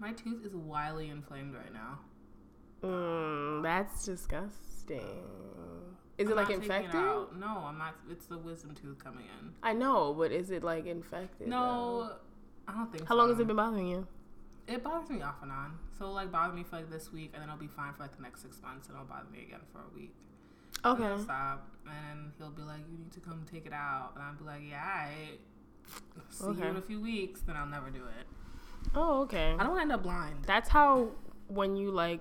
My tooth is wildly inflamed right now. Mm, that's disgusting. Is I'm it like it infected? out. No, I'm not. It's the wisdom tooth coming in. I know, but is it like infected? though? No, I don't think. So. How so. long has it been bothering you? It bothers me off and on. So it'll, like bother me for like this week, and then I'll be fine for like the next six months, and it'll bother me again for a week. Okay. it'll stop, and he'll be like, "You need to come take it out," and I'll be like, "Yeah, I see Okay. you in a few weeks." Then I'll never do it. Oh, okay. I don't want to end up blind. That's how when you like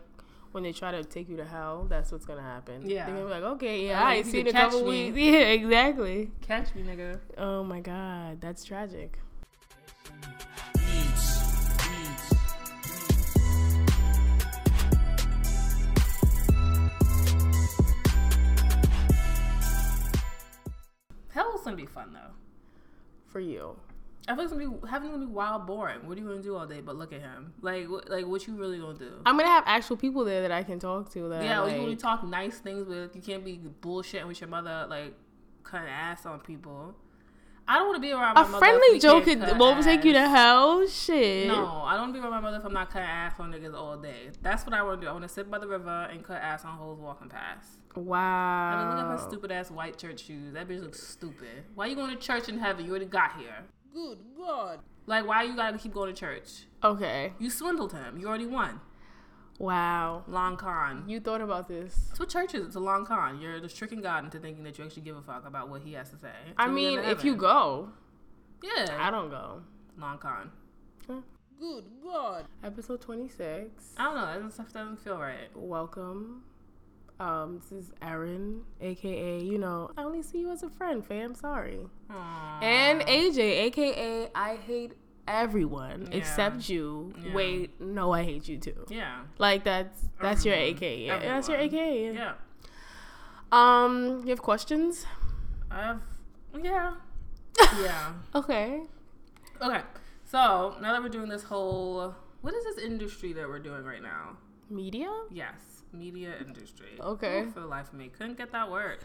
when they try to take you to hell, that's what's gonna happen. Yeah. They're gonna be like, okay, yeah, I you seen could a couple me. weeks. Yeah, exactly. Catch me, nigga. Oh my god, that's tragic. Hell's gonna be fun though. For you. I feel like it's gonna be heaven's gonna be wild boring. What are you gonna do all day but look at him? Like, wh- like what you really gonna do? I'm gonna have actual people there that I can talk to. That Yeah, like, you only talk nice things with. You can't be bullshitting with your mother, like cutting ass on people. I don't want to be around my a friendly joke could won't take you to hell. Shit. No, I don't be around my mother if I'm not cutting ass on niggas all day. That's what I want to do. I want to sit by the river and cut ass on hoes walking past. Wow. I mean, look at her stupid ass white church shoes. That bitch looks stupid. Why you going to church in heaven? You already got here. Good God. Like, why you gotta keep going to church? Okay. You swindled him. You already won. Wow. Long con. You thought about this. That's what church is. It's a long con. You're just tricking God into thinking that you actually give a fuck about what He has to say. I To mean, if you go, yeah, I don't go. long con. Good God. Episode 26. I don't know. That stuff doesn't feel right. Welcome. Um, this is Erin, aka, you know, I only see you as a friend, fam. Sorry. Aww. And AJ, aka, I hate everyone Yeah. except you. Yeah. Wait, no, I hate you too. yeah, Like that's that's your Everyone. AKA. Yeah, that's your Everyone. AKA. yeah. Um, you have questions? I've yeah, yeah. Okay. Okay, so now that we're doing this whole, what is this industry that we're doing right now? Media? Yes, media industry. Okay. Ooh, for the life of me, couldn't get that word.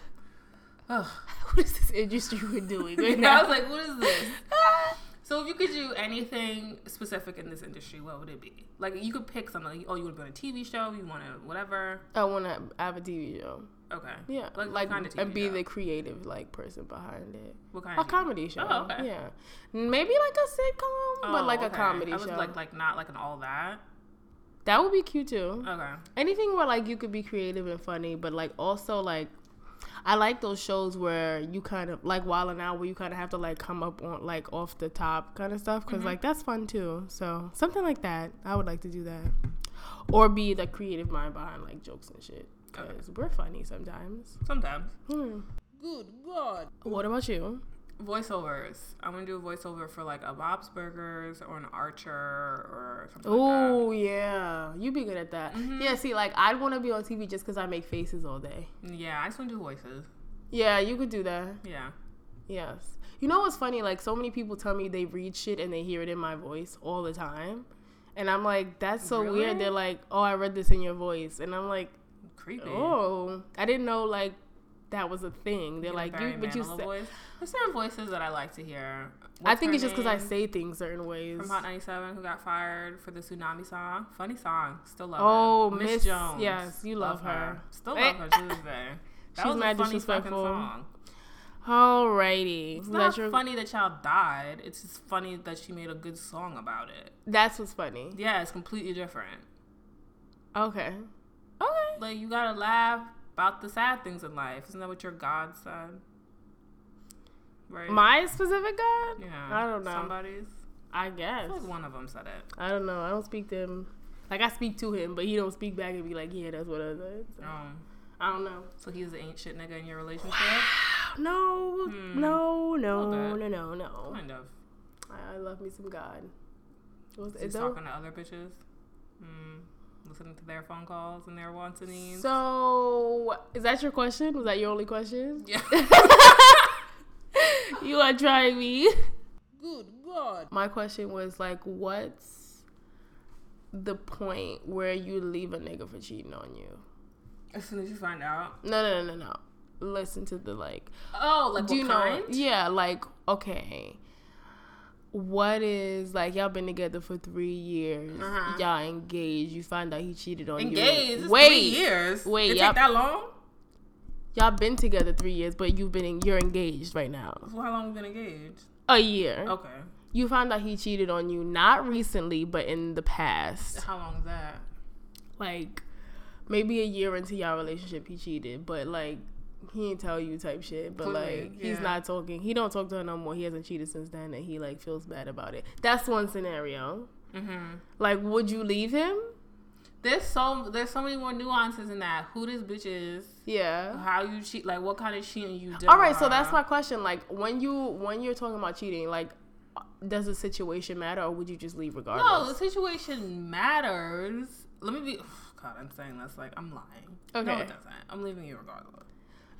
Ugh. What is this industry we're doing right I was like, what is this? So if you could do anything specific in this industry, what would it be? Like you could pick something. Like, oh, you want to be on a TV show? You want to whatever? I want to have a TV show. Okay. Yeah, Like, like, kind of TV and be show? the creative like person behind it. What kind A of comedy show. Oh, okay. Yeah, maybe like a sitcom, but Oh, like a comedy I was show. like like not like an all that. That would be cute too. Okay. Anything where like you could be creative and funny, but like also like. I like those shows where you kind of like Wild and Out, where you kind of have to like come up on like off the top kind of stuff, because Mm-hmm. like that's fun too. So something like that, I would like to do that, or be the creative mind behind like jokes and shit, because we're funny sometimes. Sometimes. Hmm. Good God. What about you? Voiceovers. I want to do a voiceover for like a Bob's Burgers or an Archer or something like. Oh yeah, you'd be good at that. Mm-hmm. Yeah, see, like I'd want to be on TV just because I make faces all day. Yeah, I just want to do voices. Yeah, you could do that. Yeah. Yes. You know what's funny? Like so many people tell me they read shit and they hear it in my voice all the time, and I'm like, that's so Really? weird. They're like, oh, I read this in your voice, and I'm like, Creepy. oh, I didn't know like that was a thing. They're like, you, but you said. voice. There's certain voices that I like to hear. I think it's just because I say things certain ways. from Hot 97 who got fired for the tsunami song. Funny song. Still love Oh, it. Miss- Jones. yes, you love her. Still Eh. love her to this day. That She's was mad a funny fucking song. Alrighty, It's not that your- funny the child died. It's just funny that she made a good song about it. That's what's funny. Yeah, it's completely different. Okay. Okay. Like you gotta laugh about the sad things in life. Isn't that what your God said? Right. My specific God? yeah. I don't know. Somebody's. I I guess. feel like one of them said it. I don't know. I don't speak to him. Like I speak to him, but he don't speak back and be like, "Yeah, that's what I said." So, Um, I don't know. so he's an ain't shit nigga in your relationship. No, Hmm. no, no, Okay. no, no, no. Kind of. I I love me some God. Was He's it though? talking to other bitches. Mm, listening to their phone calls and their wants and needs. So, is that your question? Was that your only question? yeah. you are trying me. Good God. My question was like, what's the point where you leave a nigga for cheating on you? As soon as you find out. No, no, no, no, no. Listen to the like. Oh, like do what you know? Yeah, like okay. What is like y'all been together for three years, Uh-huh. y'all engaged, you find out he cheated on Engaged. you. It's Wait, three years. wait, It y'all- take that long? y'all been together three years, but you've been in, you're engaged right now. So how long we been engaged? A year. Okay. You found out he cheated on you not recently, but in the past. How long is that? Like maybe a year into y'all relationship he cheated, but like he didn't tell you type shit. But Clearly, like he's not talking he don't talk to her no more. He hasn't cheated since then and he like feels bad about it. That's one scenario. Mm-hmm. Like would you leave him? There's so there's so many more nuances in that. Who this bitch is, Yeah. how you cheat, like what kind of cheating you do. All right, so that's my question. Like when you when you're talking about cheating, like does the situation matter or would you just leave regardless? No, the situation matters. Let me be. God, I'm saying this like I'm lying. Okay. No, it doesn't. I'm leaving you regardless.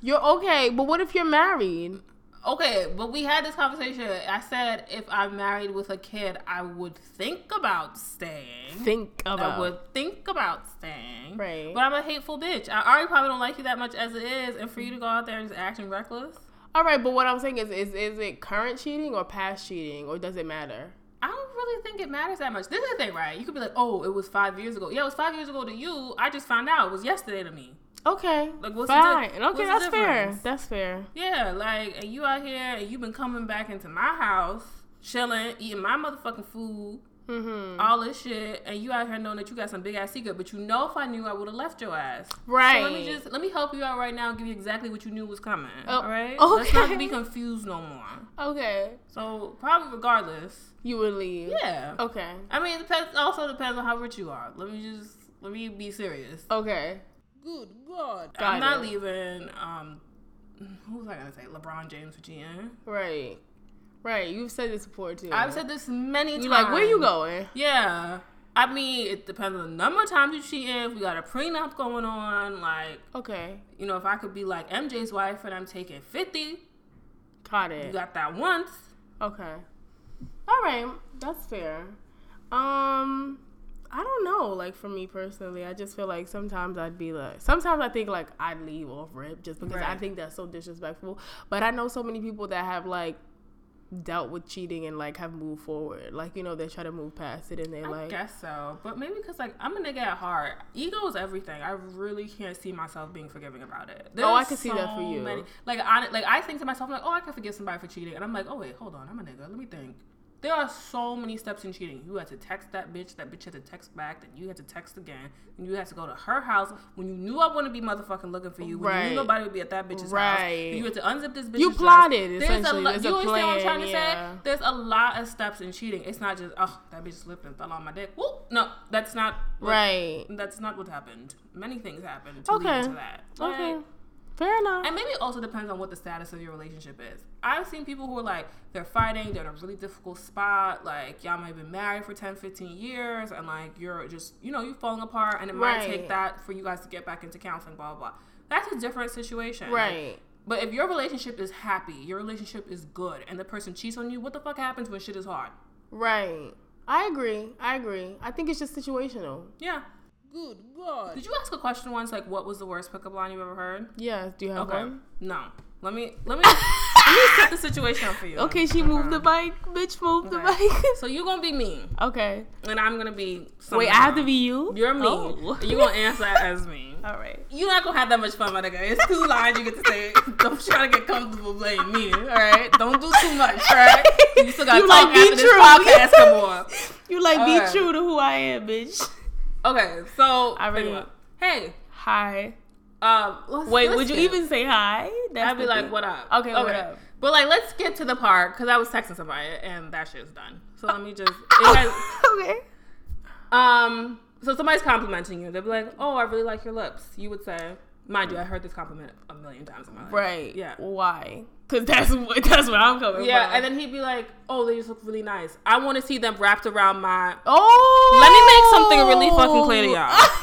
You're okay, but what if you're married? Okay, but we had this conversation. I said if I'm married with a kid, I would think about staying. Think I about would think about staying. Right. But I'm a hateful bitch. I already probably don't like you that much as it is, and for you to go out there and just acting reckless, All right, but what I'm saying is, is is it current cheating or past cheating, or does it matter? I don't really think it matters that much. This is the thing, right? You could be like, oh, it was five years ago. Yeah, it was five years ago to you. I just found out it was yesterday to me. Okay, Like, what's fine. di- okay, what's that's fair. That's fair. Yeah, like, and you out here and you've been coming back into my house, chilling, eating my motherfucking food, Mm-hmm. all this shit, and you out here knowing that you got some big ass secret, but you know if I knew, I would have left your ass. Right. So let me just let me help you out right now and give you exactly what you knew was coming. Oh, all right. Let's not be confused no more. Okay, So probably regardless. you would leave. Yeah. Okay. I mean, it depends. Also depends on how rich you are. Let me just let me be serious. Okay. Good God. Got I'm not it. leaving. Um, who was I gonna say? LeBron James for GM. Right. Right. You've said this before too. I've said this many times. you like where you going? Yeah. I mean, it depends on the number of times you cheat. If we got a prenup going on, like Okay. you know, if I could be like MJ's wife and I'm taking fifty, Caught it. you got that once. Okay. All right. That's fair. Um. I don't know. Like for me personally, I just feel like sometimes I'd be like, sometimes I think like I'd leave off rip just because I think that's so disrespectful. But I know so many people that have like dealt with cheating and like have moved forward. Like you know they try to move past it and they I like guess so, but maybe because like I'm a nigga at heart. Ego is everything. I really can't see myself being forgiving about it. Oh, I There's can see that for you. like I like I think to myself like, oh, I can forgive somebody for cheating, and I'm like, oh wait, hold on, I'm a nigga. Let me think. There are so many steps in cheating. You had to text that bitch. That bitch had to text back. Then you had to text again. Then you had to go to her house when you knew I wouldn't be motherfucking looking for you. When you Right. knew nobody would be at that bitch's house. Right. Then you had to unzip this bitch. You plotted, essentially. There's you a understand what I'm trying to yeah. say? There's a lot of steps in cheating. It's not just oh that bitch slipped and fell on my dick. Whoop. No, that's not what- right. That's not what happened. Many things happened to Okay. lead to that. Okay. Like, Fair enough. and maybe it also depends on what the status of your relationship is. I've seen people who are like, they're fighting, they're in a really difficult spot. Like, y'all might have been married for 10, 15 years, and like, you're just, you know, you're falling apart, and it might take that for you guys to get back into counseling, blah, blah, blah. That's a different situation. Like, Right. but if your relationship is happy, your relationship is good, and the person cheats on you, what the fuck happens when shit is hard? Right. I agree. I agree. I think it's just situational. Yeah. Good God. Did you ask a question once, like, what was the worst pickup line you've ever heard? Yeah. Do you have Okay. one? No. Let me let me let me set the situation up for you. Okay, she moved the bike. Bitch, moved the bike. So you're gonna be me, okay. and I'm gonna be. Wait, I have to be you. You're me. Oh. You're gonna answer as me. All right. You're not gonna have that much fun, my nigga. It's two lines you get to say. Don't try to get comfortable playing me. All right. Don't do too much. All right. You still gotta You talk like, be after this true. podcast come on. You like be Alright. true to who I am, bitch. Okay. So I really- Hey. Hi. Um. Let's, Wait, let's would you even say hi? That's I'd be like, thing. "What up?" Okay, what up? But like, let's get to the part because I was texting somebody and that shit's done. So let me just. Has, okay. um. So somebody's complimenting you. They'll be like, "Oh, I really like your lips." You would say, "Mind you, I heard this compliment a million times in my life." Right. Yeah. Why? Because that's what that's what I'm coming Yeah, from. and then he'd be like, "Oh, they just look really nice. I want to see them wrapped around my." oh, Let me make something really fucking clear to y'all.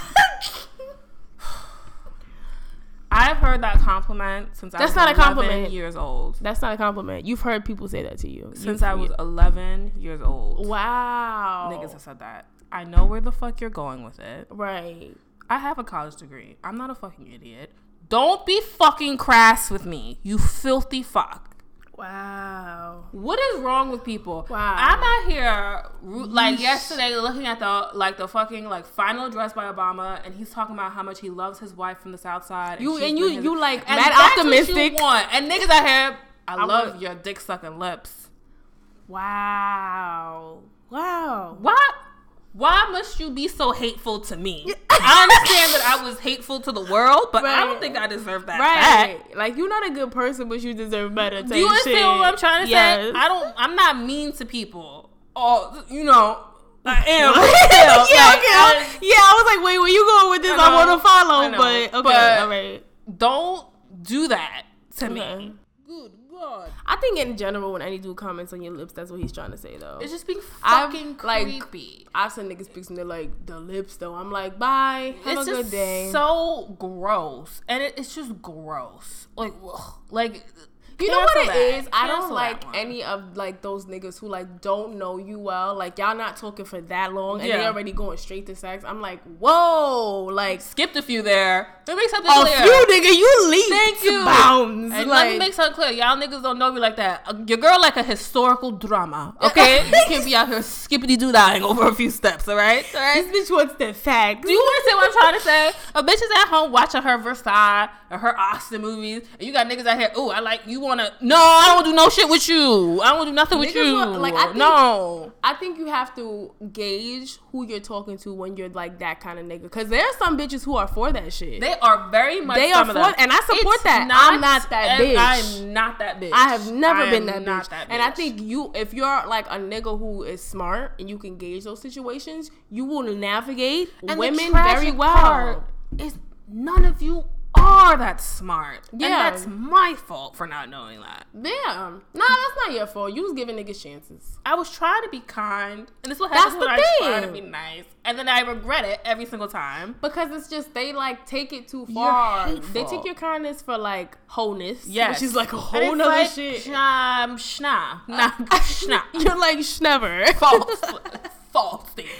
I've heard that compliment since I was not a 11 compliment. years old. That's not a compliment. You've heard people say that to you Since You- I was 11 years old. Wow. Niggas have said that. I know where the fuck you're going with it. Right. I have a college degree. I'm not a fucking idiot. Don't be fucking crass with me, you filthy fuck. Wow. What is wrong with people? Wow. I'm out here like yesterday looking at the like the fucking like final address by Obama, and he's talking about how much he loves his wife from the South Side. You and you his- you like and what optimistic. want. And niggas out here, I, I love your dick sucking lips. Wow. Wow. Why? Why must you be so hateful to me? I understand that I was hateful to the world, but I don't think I deserve that. back. Right. Like you're not a good person, but you deserve better. Do you understand what I'm trying to say? I don't. I'm not mean to people. Oh, you know, I am. yeah, Still, okay. I- yeah, I was like, wait, where you going with this? I, I want to follow, know, but okay, but- all right. don't do that to Okay. me. Good I think in general, when any dude comments on your lips, that's what he's trying to say, though. It's just being I've, fucking like, creepy. I've seen niggas pics and they're like, the lips, though. I'm like, bye. Have it's a good day. so gross, and it, it's just gross. Like, ugh. like You know what it is? I don't like any of like those niggas who like don't know you well. Like y'all not talking for that long and they Yeah. already going straight to sex. I'm like, whoa, like Skipped a few there. Let me make something a clear. few nigga, you leap Thank you. bounds. And like, let me make something clear. Y'all niggas don't know me like that. Uh, Your girl like a historical drama, okay? you can't be out here skippity doo dying over a few steps, all right? All right? this bitch wants the facts. Do you understand what I'm trying to say? A bitch is at home watching her Versailles or her Austen movies, and you got niggas out here. Oh, I like you. Wanna? No, I don't do no shit with you. I don't want to do nothing with you. want- like, I think- no. I think you have to gauge who you're talking to when you're like that kind of nigga. Cause there are some bitches who are for that shit. They are very much. They are for- and I support It's that. I'm not that and bitch. I'm not that bitch. I have never I been that not bitch. that And I think you, if you're like a nigga who is smart and you can gauge those situations, you will navigate And women very well. part Is none of you are that smart. Yeah. And that's my fault for not knowing that. Yeah. Nah, that's not your fault. You was giving niggas chances. I was trying to be kind, and this is what That's happens when the I try to be nice, and then I regret it every single time. Because it's just they like take it too far. They take your kindness for like wholeness. Yes, Which is like a whole nother like, shit. Um, schna, nah, schna, You're like schnever. false, false statement,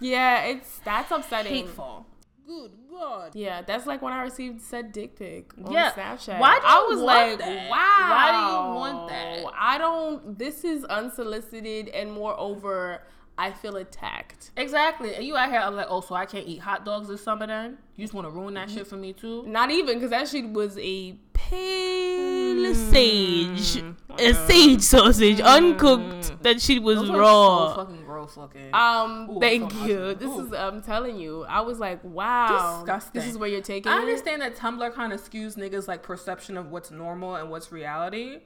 Yeah, it's that's upsetting. hateful. Good God. Yeah, that's like when I received said dick pic on Yeah. Snapchat. Why do I you was want like, that? wow. Why do you want that? I don't. This is unsolicited, and moreover, I feel attacked. Exactly. And you out here, I'm like, oh, so I can't eat hot dogs this summer then? You just want to ruin that mm-hmm. shit for me too? Not even because that shit was a pale Mm. sage, a sage sausage, uncooked. That shit was Those are raw. so fucking gross looking. Um, Ooh, thank so you. nasty. This Ooh. is I'm telling you. I was like, wow, Disgusting. this is where you're taking. I it? understand that Tumblr kind of skews niggas like perception of what's normal and what's reality.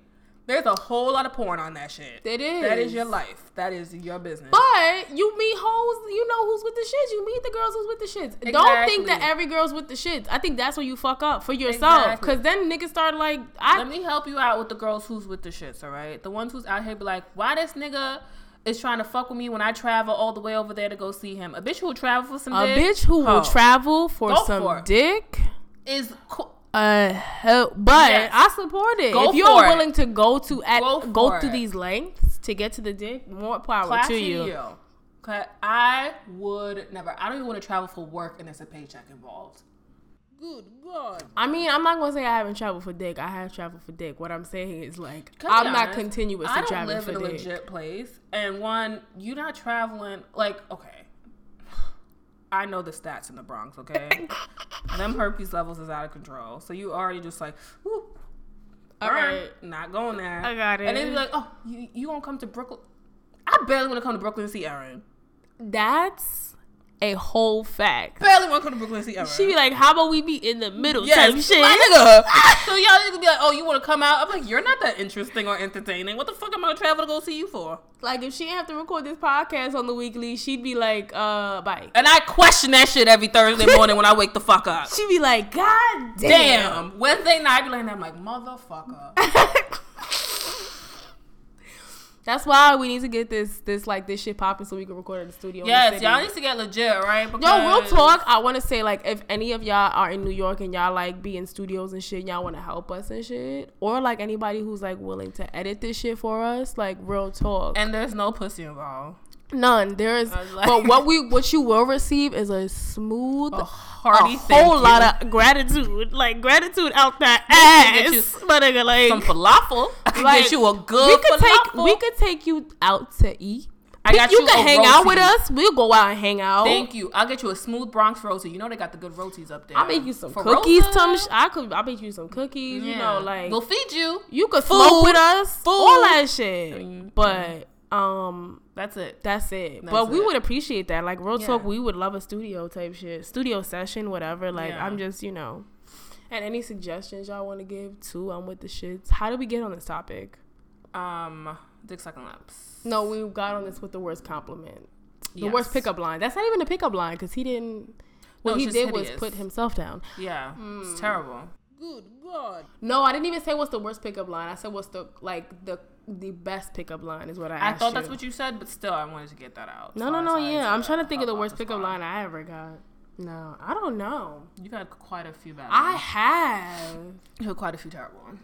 There's a whole lot of porn on that shit. It is. That is your life. That is your business. But you meet hoes, you know who's with the shits. You meet the girls who's with the shits. Don't think that every girl's with the shits. I think that's where you fuck up for yourself. Exactly. Cause then niggas start like, I Let me help you out with the girls who's with the shits, all right? The ones who's out here be like, why this nigga is trying to fuck with me when I travel all the way over there to go see him? A bitch who will travel for some a dick, bitch who will travel for Go some for dick. is cool. Uh, hell, but Yes. I support it. Go if you're it. willing to go to at Go go, through it. these lengths to get to the dick, more power Classy to you. you. I would never. I don't even want to travel for work and there's a paycheck involved. Good God. I mean, I'm not gonna say I haven't traveled for dick. I have traveled for dick. What I'm saying is like I'm be not honest? continuously I don't traveling live for in a dick. legit place, and one, you're not traveling. Like, okay, I know the stats in the Bronx. Okay, them herpes levels is out of control. So you already just like, whoo, All burn, right. not going there. I got it. And then it. you're like, oh, you you gonna come to Brooklyn? I barely want to come to Brooklyn to see Erin. That's a whole fact. Barely want to come to Brooklyn Erin. She be like, "How about we be in the middle?" Yes, type shit. my nigga. so y'all niggas be like, oh, you want to come out? I'm like, you're not that interesting or entertaining. What the fuck am I gonna travel to go see you for? Like if she didn't have to record this podcast on the weekly, she'd be like, "Uh, bye." And I question that shit every Thursday morning when I wake the fuck up. She'd be like, "God damn." Damn. Wednesday night, I be like, I'm like, motherfucker. That's why we need to get this this like this shit popping so we can record in the studio. in the yes, y'all need to get legit, right? Yo, real Because- talk. I want to say like if any of y'all are in New York and y'all like be in studios and shit, y'all want to help us and shit, or like anybody who's like willing to edit this shit for us, like real talk. And there's no pussy involved. None. There is, like- but what we what you will receive is a smooth, A a hearty thank whole you. lot of gratitude, like gratitude out that you ass, my nigga. Like some falafel. Like, get you a good we could take we could take you out to eat. I got you you can a hang out with us. We'll go out and hang out. Thank you. I'll get you a smooth Bronx roti. You know they got the good rotis up there. I'll make you some For cookies. Rosa? Some sh- I could. I'll make you some cookies. You know, like we'll feed you. you could Food. smoke with us. Food. All that shit. Mm, But um, That's it. that's it. That's but we it. would appreciate that. Like real Yeah. talk, we would love a studio type shit, studio session, whatever. Like Yeah. I'm just you know. And any suggestions y'all want to give too? I'm with the shits. How did we get on this topic? Um, dick sucking lips. No, we got on this with the worst compliment. The Yes. worst pickup line. That's not even a pickup line because he didn't. What No, he did just was put himself down. Yeah, Hmm. it's terrible. Good God. No, I didn't even say what's the worst pickup line. I said what's the like the the best pickup line is what I I thought you. that's what you said, but still, I wanted to get that out. No, So no, no. Yeah, I'm trying to think of the worst pickup line I ever got. No, I don't know. You've had quite a few bad. I ones. have. You've had quite a few terrible ones.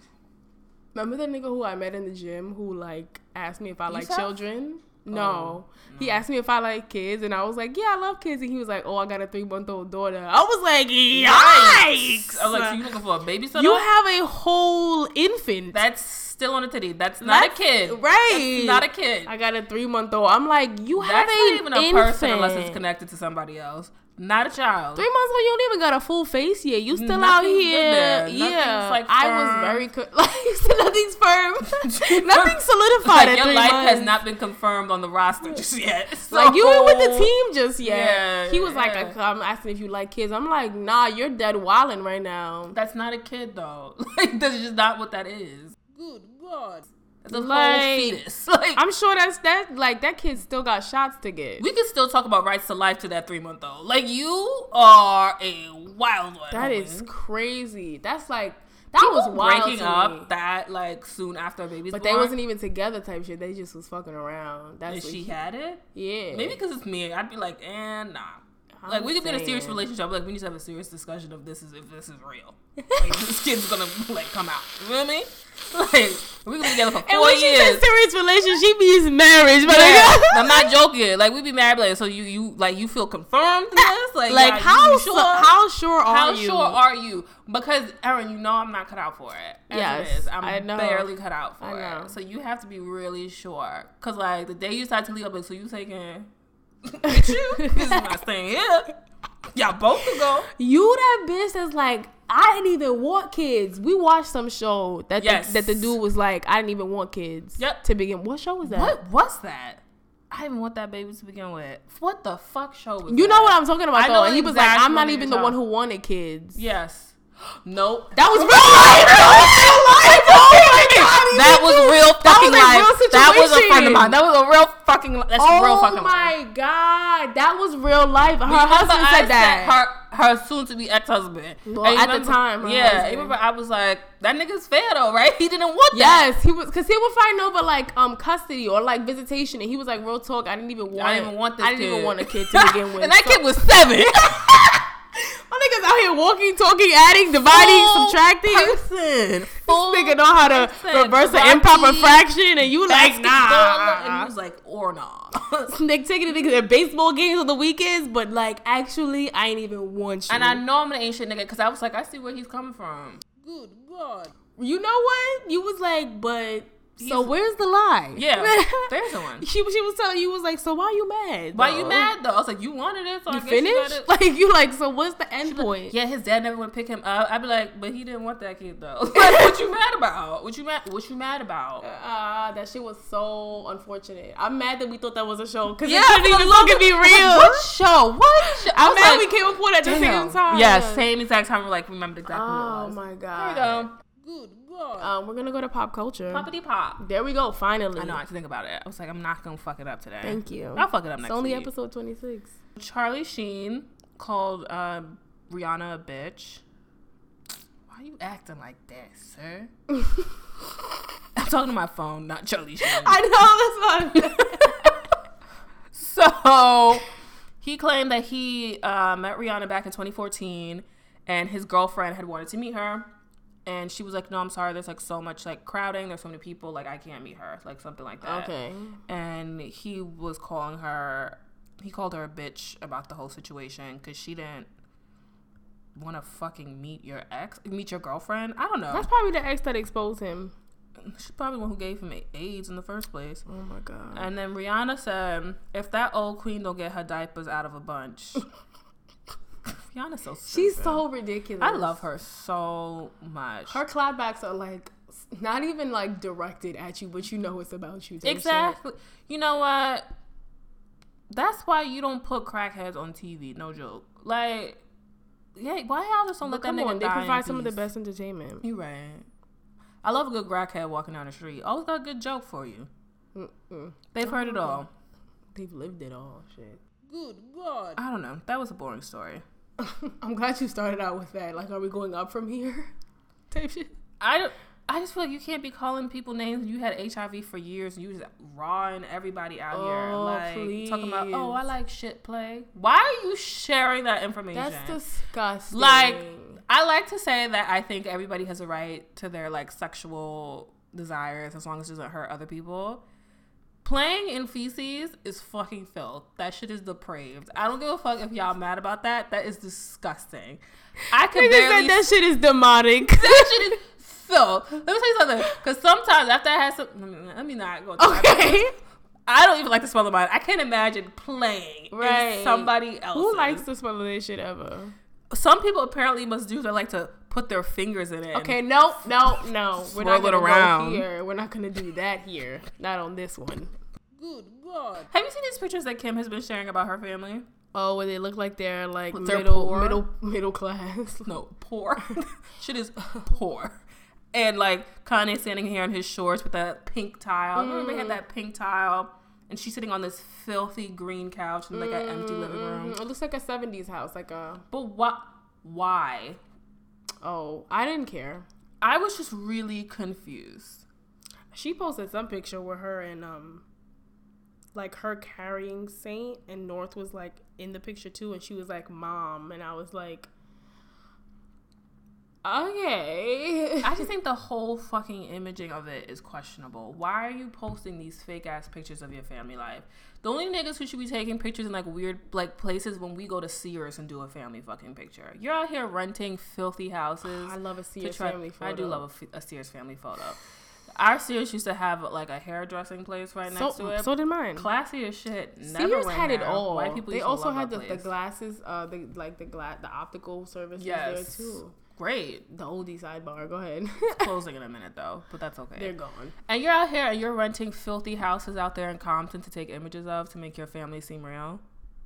Remember the nigga who I met in the gym who like asked me if I like children? Oh, no. Oh, He asked me if I like kids, and I was like, "Yeah, I love kids." And he was like, "Oh, I got a three month old daughter." I was like, "Yikes!" I was like, so you looking for a babysitter? You have a whole infant. That's still on a titty. That's not That's- a kid. right. That's not a kid. I got a three month old. I'm like, you have That's a not even a infant. person unless it's connected to somebody else. Not a child. Three months old, you don't even got a full face yet. You still out Nothing's good here. Yeah, Nothing's, like, I was very co- like nothing's firm. Nothing solidified like your life months. has not been confirmed on the roster just yet. like you ain't with the team just yet. Yeah, he was like. I'm asking if you like kids. I'm like, nah, you're dead wilding right now. That's not a kid though. Like that's just not what that is. Good God. The Like, whole fetus. Like I'm sure that's that. Like that kid still got shots to get. we could still talk about rights to life to that three month old. Like you are a wild one. That homie. is crazy. That's like that People was wild breaking up me. that like soon after a baby's But born. they wasn't even together type shit. They just was fucking around. That's And what she he- had it. Yeah. Maybe because it's me, I'd be like, and nah. I'm like we could be in a serious relationship. Like we need to have a serious discussion of this is if this is real. Like this kid's gonna like come out. You know what I mean? Like we could be together for And four when she years. said serious relationship, she means marriage. But Yeah, I'm not joking. Like we'd be married, like so you you like you feel confirmed in this? Like, like how sure? how sure are you? how you? sure are you? Because Erin, you know I'm not cut out for it. As Yes, it is. I'm I know. barely cut out for it. So you have to be really sure. Cause like the day you start to leave, like, so you taking? This is not staying here. Y'all both could go. You that bitch that's like, I didn't even want kids. We watched some show that Yes. the, that the dude was like, I didn't even want kids. Yep. To begin, what show was that? What was that? I didn't want that baby to begin with. What the fuck show was You that? know what I'm talking about I though. And he was like, I'm not even the one who wanted kids. Yes. Nope. That was real life. Oh god. That was real fucking a life. real that was a friend of mine. That was a real fucking. That's Oh real fucking life. my god, that was real life. Her Remember husband I said that. Her her soon to be ex husband. Well, at the time, yeah. husband. Remember, I was like, that nigga's fair though, right? He didn't want that. Yes, he was because he was fighting over like um custody or like visitation, and he was like, "Real talk, I didn't even want. I didn't even want this. I didn't kid. even want a kid to begin with." and that So- kid was seven. My niggas out here walking, talking, adding, dividing, Full subtracting. Person. Full Nigga know how to person. reverse an improper fraction, and you like basketball, And he was like, or nah. Nigga taking the niggas to baseball games on the weekends, but like actually, I ain't even want you. and I know I'm an ancient nigga because I was like, I see where he's coming from. good God, you know what? You was like, but so where's the lie? Yeah, there's the one. She she was telling you was like, so why are you mad? Why though? you mad though? I was like, you wanted it, so You I finished? You like you like so what's the end point? Yeah, his dad never would pick him up. I'd be like, but he didn't want that kid though. like, what you mad about? What you mad? What you mad about? Ah, that shit was so unfortunate. I'm mad that we thought that was a show because Yeah, it couldn't even look at me real. What show? What show? I'm mad like, we came up with it at the same time. Yeah, same exact time. We're like, remembered exactly Oh what it was. my There god. we go. Good god. Um, we're gonna go to pop culture. Poppity pop. There we go. Finally. I know. I had to think about it. I was like, I'm not gonna fuck it up today. Thank you. I'll fuck it up It's next It's only week. episode 26. Charlie Sheen called uh, Rihanna a bitch. Why are you acting like that, sir? I'm talking to my phone, not Charlie Sheen. I know that's fine. So he claimed that he uh, met Rihanna back in 2014, and his girlfriend had wanted to meet her, and she was like, "No, I'm sorry. There's like so much like crowding. There's so many people. Like I can't meet her. Like something like that." Okay. And he was calling her. He called her a bitch about the whole situation because she didn't want to fucking meet your ex, meet your girlfriend. I don't know. That's probably the ex that exposed him. She's probably the one who gave him AIDS in the first place. Oh my god. And then Rihanna said, "If that old queen don't get her diapers out of a bunch." Rihanna's so stupid. She's so ridiculous. I love her so much. Her clapbacks are like not even like directed at you, but you know it's about you. type shit. Exactly. You know what? That's why you don't put crackheads on TV. No joke. Like, yeah, why y'all just don't But let that come nigga on, they die in provide some of the best entertainment. You right. I love a good crackhead walking down the street. Always got a good joke for you. Mm-mm. They've heard it all. They've lived it all. Shit. Good God. I don't know. That was a boring story. I'm glad you started out with that. Like, are we going up from here? Type shit. I don't. I just feel like you can't be calling people names. You had HIV for years. And you just rawing everybody out here, Oh, like talking about. Oh, I like shit play. Why are you sharing that information? That's disgusting. Like, I like to say that I think everybody has a right to their like sexual desires as long as it doesn't hurt other people. Playing in feces is fucking filth. That shit is depraved. I don't give a fuck if y'all mad about that. That is disgusting. I Nigga barely. said that shit is demonic. that shit is filth. Let me tell you something. Because sometimes after I had some, let me not go. Okay. I don't even like the smell of mine. I can't imagine playing Right. in somebody else. Who likes the smell of this shit ever? Some people apparently must do. They like to put their fingers in it. Okay, no, no, no. We're Swirl not it gonna around. go here. We're not gonna do that here. Not on this one. Good God. Have you seen these pictures that Kim has been sharing about her family? Oh, where they look like they're like They're middle, poor? middle, middle class. No, poor. Shit is poor. And like Kanye standing here in his shorts with that pink tile. Remember they had mm. that pink tile? And she's sitting on this filthy green couch in like an empty living room. Mhm. It looks like a '70s house, like a. But what? Why? Oh, I didn't care. I was just really confused. She posted some picture with her and um, like her carrying Saint, and North was like in the picture too, and she was like, "Mom," and I was like, "Okay." I just think the whole fucking imaging of it is questionable. Why are you posting these fake ass pictures of your family life? The only niggas who should be taking pictures in like weird like places when we go to Sears and do a family fucking picture. You're out here renting filthy houses. I love a Sears try- family photo. I do love a, f- a Sears family photo. Our Sears used to have like a hairdressing place right next to it. so did mine. Classy as shit. Never Sears had it all. White people they used to also had the, the glasses, uh, the like the glass, the optical services Yes. there too. Great. The oldie sidebar. Go ahead. It's closing in a minute though, but that's okay. They're gone. And you're out here and you're renting filthy houses out there in Compton to take images of to make your family seem real.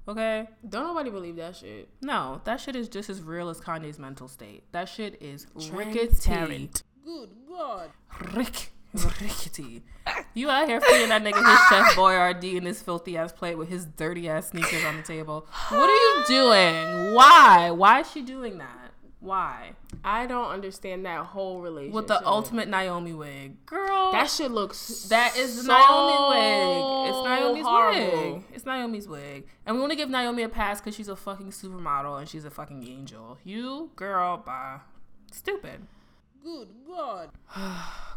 Okay? Don't nobody believe that shit. No, that shit is just as real as Kanye's mental state. That shit is rickety. Good God. Rick. Rickety. You out here feeding that nigga his Chef Boyardee and his filthy ass plate with his dirty ass sneakers on the table. What are you doing? Why? Why is she doing that? Why? I don't understand that whole relationship With the ultimate Naomi wig. Girl. That shit looks. That is the so Naomi wig. It's Naomi's horrible. wig. It's Naomi's wig. And we want to give Naomi a pass because she's a fucking supermodel and she's a fucking angel. You, girl, bye. Stupid. Good God.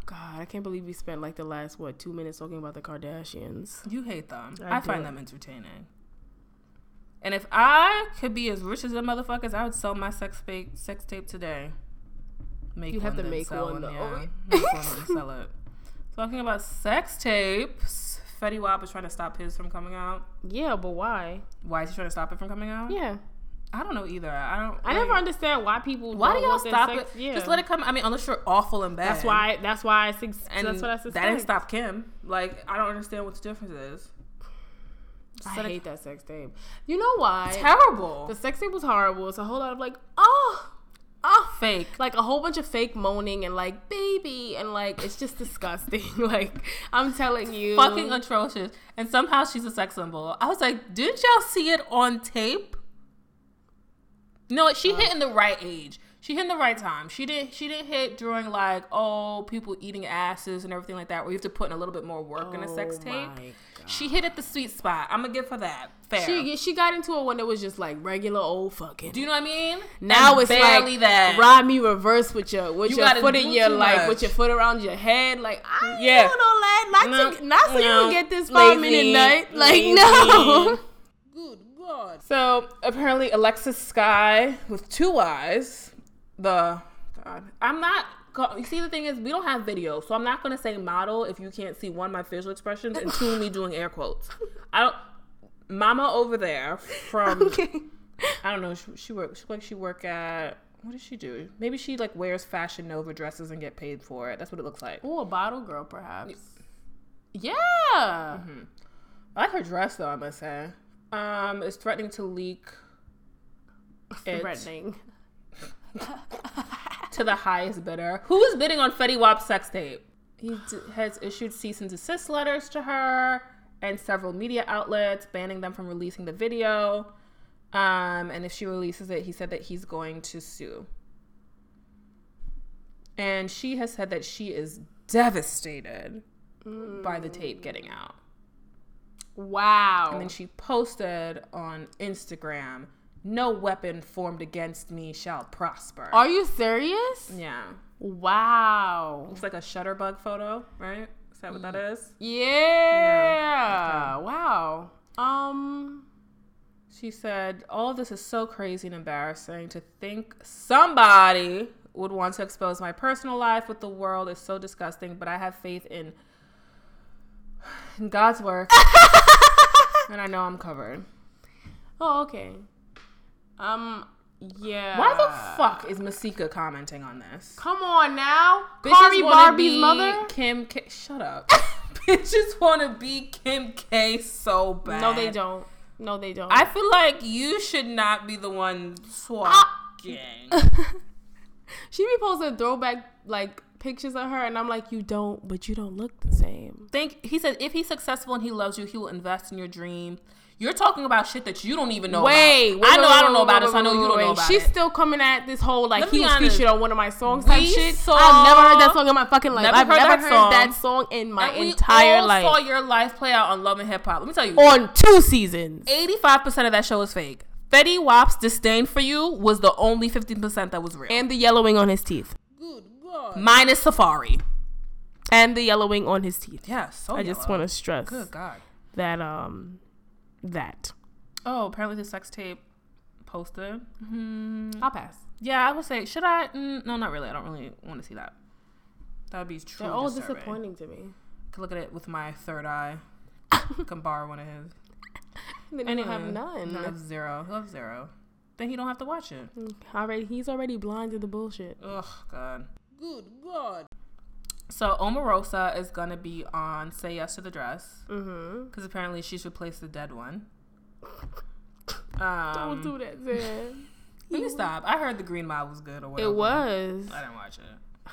God, I can't believe we spent like the last what two minutes talking about the Kardashians. You hate them. I I, find them entertaining. And if I could be as rich as them motherfuckers, I would sell my sex tape, sex tape today. Make You'd have to make one, though. Yeah, make one and sell it. Talking about sex tapes, Fetty Wap is trying to stop his from coming out. Yeah, but why? Why is he trying to stop it from coming out? Yeah, I don't know either. I don't. I never understand why people. Why do y'all stop sex- it? Yeah, Just let it come. I mean, unless you're awful and bad. That's why. That's why I that's what I suspect. that didn't stop Kim. Like, I don't understand what the difference is. I it- hate that sex tape. You know why? Terrible. the sex tape was horrible. It's a whole lot of like, oh, oh, Fake. like a whole bunch of fake moaning and like baby and like it's just disgusting. like I'm telling you, fucking atrocious. And somehow she's a sex symbol. I was like, didn't y'all see it on tape? No, she uh-huh. hit in the right age. She hit in the right time. She didn't. She didn't hit during like oh people eating asses and everything like that, where you have to put in a little bit more work in a sex Oh tape. She hit at the sweet spot. I'm gonna give her that. Fair. She she got into it when it was just like regular old fucking. Do you know what I mean? Now And it's barely like that. ride me reverse with your with You your foot in your like with your foot around your head. Like I Yeah. doing all that. Not No, to, not so you no. can get this five Lazy, minute night. Like lazy. no. Good God. So apparently Alexis Skyy with two eyes. The God, I'm not. You see, the thing is, we don't have video, so I'm not gonna say model if you can't see one my facial expressions and two me doing air quotes. I don't. Mama over there from okay. I don't know. She, she work. She like she work at. What does she do? Maybe she like wears Fashion Nova dresses and get paid for it. That's what it looks like. Oh, a bottle girl, perhaps. Yeah. I like her dress though. I must say. Um, is threatening to leak it Threatening. To the highest bidder. Who is bidding on Fetty Wap's sex tape? He d- has issued cease and desist letters to her and several media outlets, banning them from releasing the video. Um, and if she releases it, he said that he's going to sue. And she has said that she is devastated by the tape getting out. Wow. And then she posted on Instagram, "No weapon formed against me shall prosper." Are you serious? yeah, Wow. looks like a shutterbug photo, right? Is that what that is? Yeah. Wow. Um. She said, "All of this is so crazy and embarrassing. To think somebody would want to expose my personal life with the world is so disgusting. But I have faith in, in God's work, and I know I'm covered." Oh, okay. Um. Yeah. Why the fuck is Masika commenting on this? Come on now, Bitches Khari Barbie's mother. Kim K. Shut up. Bitches want to be Kim K so bad. No, they don't. No, they don't. I feel like you should not be the one swatting. she be posting throwback like pictures of her, and I'm like, you don't, but you don't look the same. Think he said if he's successful and he loves you, he will invest in your dream. You're talking about shit that you don't even know. Wait, about. wait, I know wait, I don't know about so I know you don't know about She's it. still coming at this whole like Let he was honest. featured on one of my songs type We shit. saw- I've never heard that song in my fucking life. Never I've heard never that heard song. that song in my And we entire all life. saw your life play out on Love and Hip Hop. Let me tell you, on two seasons. 85% of that show is fake. Fetty Wap's disdain for you was the only 15% that was real. And the yellowing on his teeth. Good God. Minus Safari. And the yellowing on his teeth. Yeah, so I just want to stress Good God. that um that. Oh, apparently the sex tape posted. Hmm. I'll pass. Yeah, I would say, should I? Mm, no, not really. I don't really want to see that. That would be true. They're all disturbing. disappointing to me. Could look at it with my third eye. Can borrow one of his. They don't have none. No, zero. He'll have zero. Then he don't have to watch it. Already, he's already blind to the bullshit. Ugh, God. Good God. So Omarosa is gonna be on Say Yes to the Dress Mm-hmm. because apparently she's replaced the dead one. Um, Don't do that, Zan. Let me stop. I heard the Green Mile was good or whatever. It was. I didn't watch it.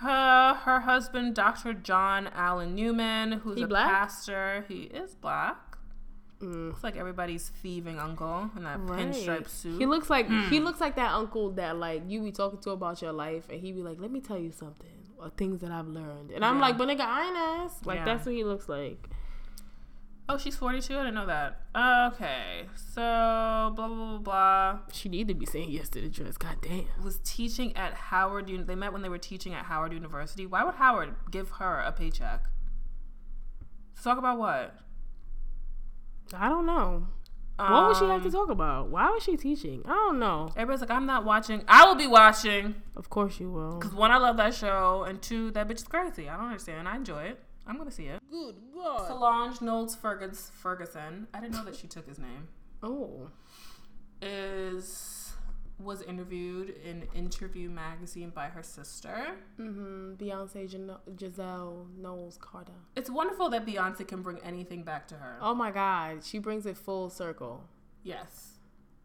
Her, her husband, Dr. John Allen Newman, who's He a black? pastor. He is black. Mm. Looks like everybody's thieving uncle in that Right. pinstripe suit. He looks like he looks like that uncle that like you be talking to about your life, and he be like, "Let me tell you something, things that I've learned." And I'm like, "But nigga, I ain't ass." Like Yeah. that's what he looks like. oh, she's 42? I didn't know that. Okay. So, blah, blah, blah, blah. She need to be saying yes to the dress. God damn. Was teaching at Howard. They met when they were teaching at Howard University. Why would Howard give her a paycheck? To talk about what? I don't know. What would she have to Um, talk about? Why was she teaching? I don't know. Everybody's like, I'm not watching. I will be watching. Of course you will. Because one, I love that show, and two, that bitch is crazy. I don't understand. I enjoy it. I'm gonna see it. Good God. Solange Knowles Fergus Ferguson. I didn't know that she took his name. Oh. Is was interviewed in Interview magazine by her sister. Mm-hmm. Beyonce Gino- Giselle Knowles Carter. It's wonderful that Beyonce can bring anything back to her. Oh my God, she brings it full circle. Yes.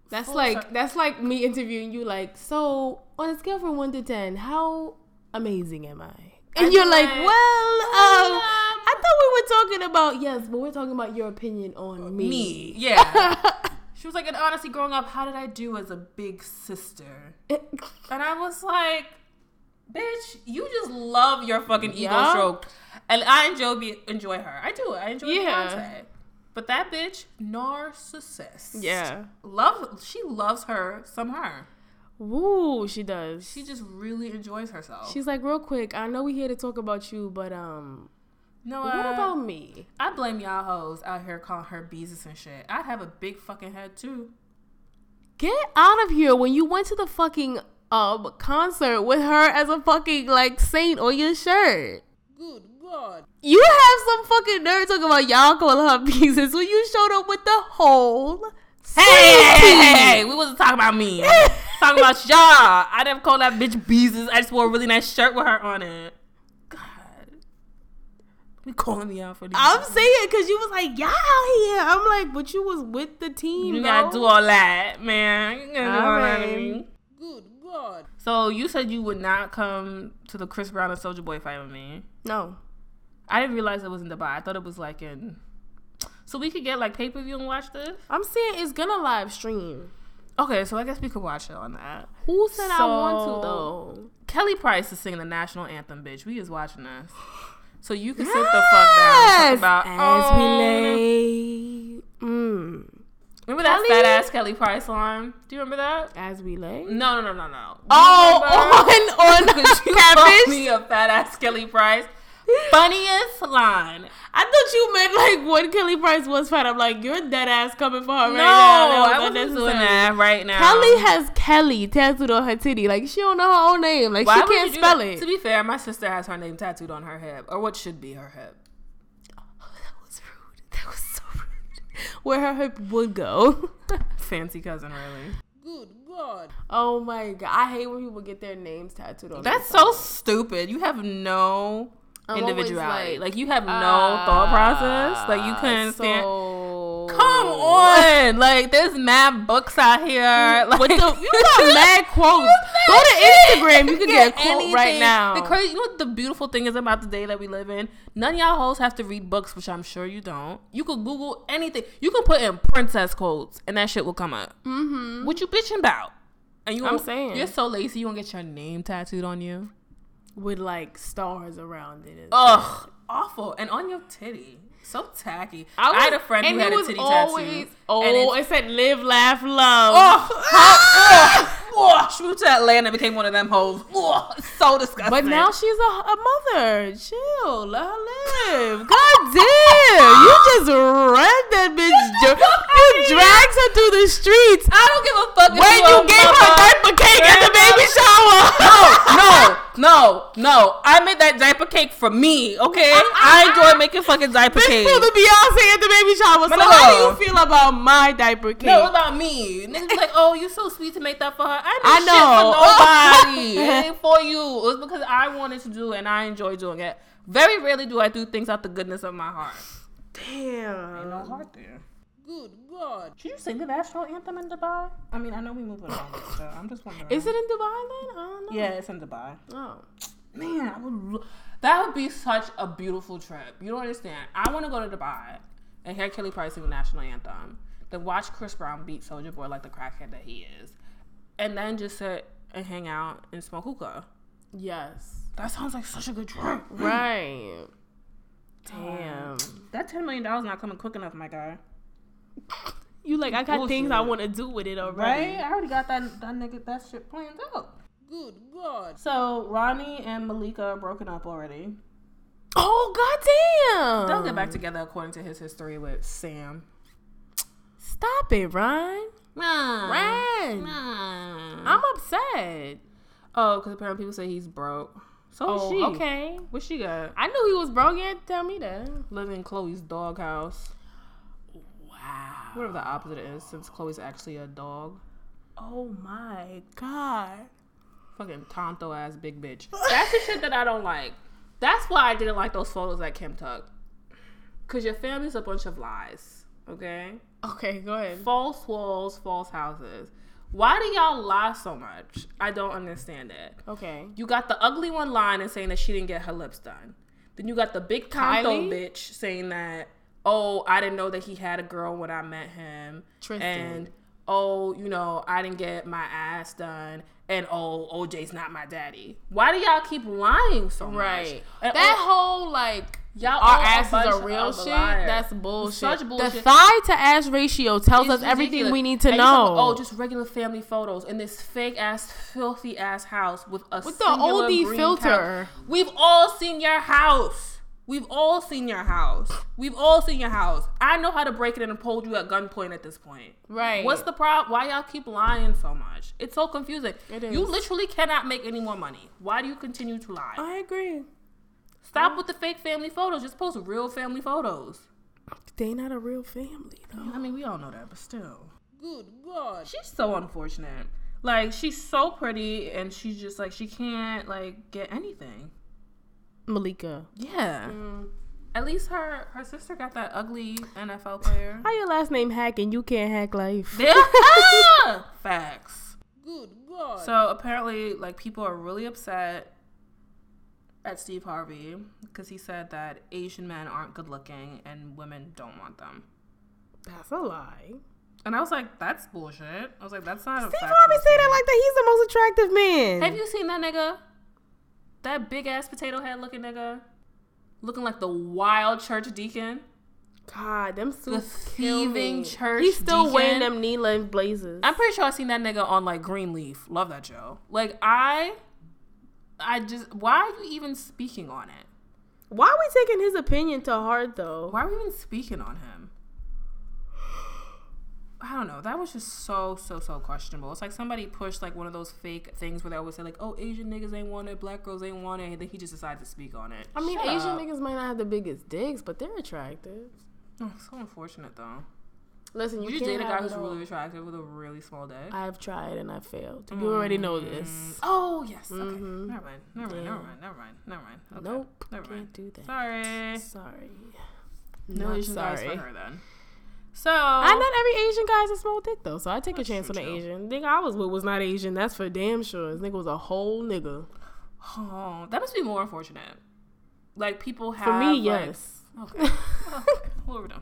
That's Full like cir- that's like me interviewing you. Like, so on a scale from one to ten, how amazing am I? And I'd you're like, well, um, um, I thought we were talking about yes, but we're talking about your opinion on me. me. Yeah. she was like, and honestly, growing up, how did I do as a big sister? And I was like, Bitch, you just love your fucking ego Yeah. stroke. And I enjoy be, enjoy her. I do. I enjoy Yeah. Beyonce. But that bitch, narcissist. Yeah. Love she loves her some her. Woo, she does. She just really enjoys herself. She's like, real quick, I know we here to talk about you, but um, no, what about me? I blame y'all hoes out here calling her Beysus and shit. I have a big fucking head too. Get out of here when you went to the fucking um concert with her as a fucking like saint on your shirt. Good God. You have some fucking nerve talking about y'all calling her pieces when you showed up with the whole Hey, hey, hey, hey, hey, we wasn't talking about me. talking about y'all. I didn't call that bitch Beysus. I just wore a really nice shirt with her on it. God. We calling me out for these. I'm saying because you was like y'all out here. I'm like, but you was with the team. You no? gotta do all that, man. You gotta do all that to Alright. me. Good God. So you said you would not come to the Chris Brown and Soulja Boy fight with me. No. I didn't realize it was in Dubai. I thought it was like in. So we could get like pay per view and watch this. I'm saying it's gonna live stream. Okay, so I guess we could watch it on that. Who said I want to though? Kelly Price is singing the national anthem, bitch. We is watching this. So you can sit the fuck down and talk about as oh, we lay. Mm. Remember that Kelly? fat ass Kelly Price line? Do you remember that? As we lay. No, no, no, no, no. Oh, on on catfish. me a fat ass Kelly Price. Funniest line. I thought you meant like when Kelly Price was fat. I'm like, you're dead ass coming for her right no, now. Was I wasn't doing that right now. Kelly has Kelly tattooed on her titty. Like she don't know her own name. Like Why she can't spell that? it. To be fair, my sister has her name tattooed on her hip, or what should be her hip. that was rude. That was so rude. Where her hip would go. Fancy cousin, really. Good God. oh my god, I hate when people get their names tattooed on. That's so stupid. You have no I'm individuality. like, Like, you have no Ah, thought process. Like you couldn't stand. Come on, like there's mad books out here. Like the, you got mad quotes. Go to Instagram. You can get a quote right now. The crazy, you know what the beautiful thing is about the day that we live in? None of y'all hoes have to read books, which I'm sure you don't. You could Google anything. You can put in princess quotes, and that shit will come up. mm-hmm. What you bitching about? And you, I'm saying. you're so lazy. You won't get your name tattooed on you. With like stars around it. Ugh, awful. And on your titty. So tacky. I, was- had a friend who had a titty always, tattoo. Oh, and it said live, laugh, love. Oh, oh, oh, she moved to Atlanta, became one of them hoes. Oh, so disgusting. But now she's a, a mother. Chill, let her live. God damn, you just read that bitch. jo- You dragged her through the streets I don't give a fuck. when you you gave her diaper cake at the. No, no. I made that diaper cake for me, okay? I enjoy making fucking diaper This cake. for the Beyonce at the baby shower. So how do you feel about my diaper cake? No, what about me? Niggas like, oh, you're so sweet to make that for her. I, I know. shit for nobody. it ain't for you. It was because I wanted to do it and I enjoy doing it. Very rarely do I do things out the goodness of my heart. Damn. Ain't No heart there. Good God. Should you sing the national anthem in Dubai? I mean, I know we moving on, but uh, I'm just wondering. Is it in Dubai then? I don't know. Yeah, it's in Dubai. Oh. Man, I would. lo- That would be such a beautiful trip. You don't understand. I want to go to Dubai and hear Kelly Price sing the national anthem, then watch Chris Brown beat Soulja Boy like the crackhead that he is, and then just sit and hang out and smoke hookah. Yes. That sounds like such a good trip. Right. Damn. That ten million dollars not coming quick enough, my guy. You like I got Bullshit. things I want to do with it already. Right? I already got that that nigga that shit planned out. Good God. So Ronnie and Malika are broken up already. Oh goddamn! They'll get back together according to his history with Sam. Stop it, Ryan. Nah. Ryan. Nah. I'm upset. Oh, because apparently people say he's broke. So is Oh, she. okay. What she got? I knew he was broke. You had to tell me that. Living in Khloé's doghouse. Wow. Whatever the opposite is, since Khloé's actually a dog. Oh my god. Fucking tonto ass big bitch. That's the shit that I don't like. That's why I didn't like those photos that Kim took. Cause your family's a bunch of lies. Okay? Okay, go ahead. False walls, false houses. Why do y'all lie so much? I don't understand it. Okay. You got the ugly one lying and saying that she didn't get her lips done. Then you got the big Tonto Kylie? bitch saying that, oh, I didn't know that he had a girl when I met him. Tristan. And oh, you know, I didn't get my ass done, and oh, OJ's not my daddy. Why do y'all keep lying so much? Right. And, that oh, whole like Y'all our asses are real shit. liars. That's bullshit. Such bullshit. The thigh to ass ratio tells It's us everything ridiculous. we need to And know. about, oh, just regular family photos in this fake ass, filthy ass house with a With the OD filter. couch. We've all seen your house. We've all seen your house. We've all seen your house. I know how to break it in and hold you at gunpoint at this point. right. What's the problem? Why y'all keep lying so much? It's so confusing. It You literally cannot make any more money. Why do you continue to lie? I agree. Stop with the fake family photos. Just post real family photos. They not a real family though. I mean, we all know that, but still. Good God. She's so unfortunate. Like, she's so pretty, and she's just like, she can't, like, get anything. Malika. Yeah. Mm. At least her her sister got that ugly NFL player. How your last name hack and you can't hack life? Yeah. Ah! Facts. Good God. So apparently, like, people are really upset at Steve Harvey because he said that Asian men aren't good looking and women don't want them. That's a lie. And I was like, that's bullshit. I was like, that's not a Steve factual Harvey say that like that. He's the most attractive man. Have you seen that nigga? That big ass potato head looking nigga? Looking like the wild church deacon? God, them The suits kill thieving church He's still deacon? wearing them knee length blazers. I'm pretty sure I seen that nigga on like Greenleaf. Love that show. Like I I just why are you even speaking on it? Why are we taking his opinion to heart though? Why are we even speaking on him? I don't know. That was just so so so questionable. It's like somebody pushed like one of those fake things where they always say like, "Oh, Asian niggas ain't want it, black girls ain't want it," and then he just decided to speak on it. I mean, Shut Asian up. niggas might not have the biggest dicks, but they're attractive. Oh, so unfortunate though. Listen, you you can't date a guy who's really attractive with a really small dick? I've tried and I failed. You already know this. Oh yes. Okay. Mhm. Never mind. Never mind. Yeah. Never mind. Never mind. Never mind. Okay. Nope, Never can't mind. do that. Sorry. Sorry. No Not sorry. for her then. So I not every Asian guy's a small dick though, so I take a chance on an. Asian. Nigga I was with was not Asian. That's for damn sure. This nigga was a whole nigga. Oh, that must be more unfortunate. Like people have For me, like- yes. Okay. okay. What we done?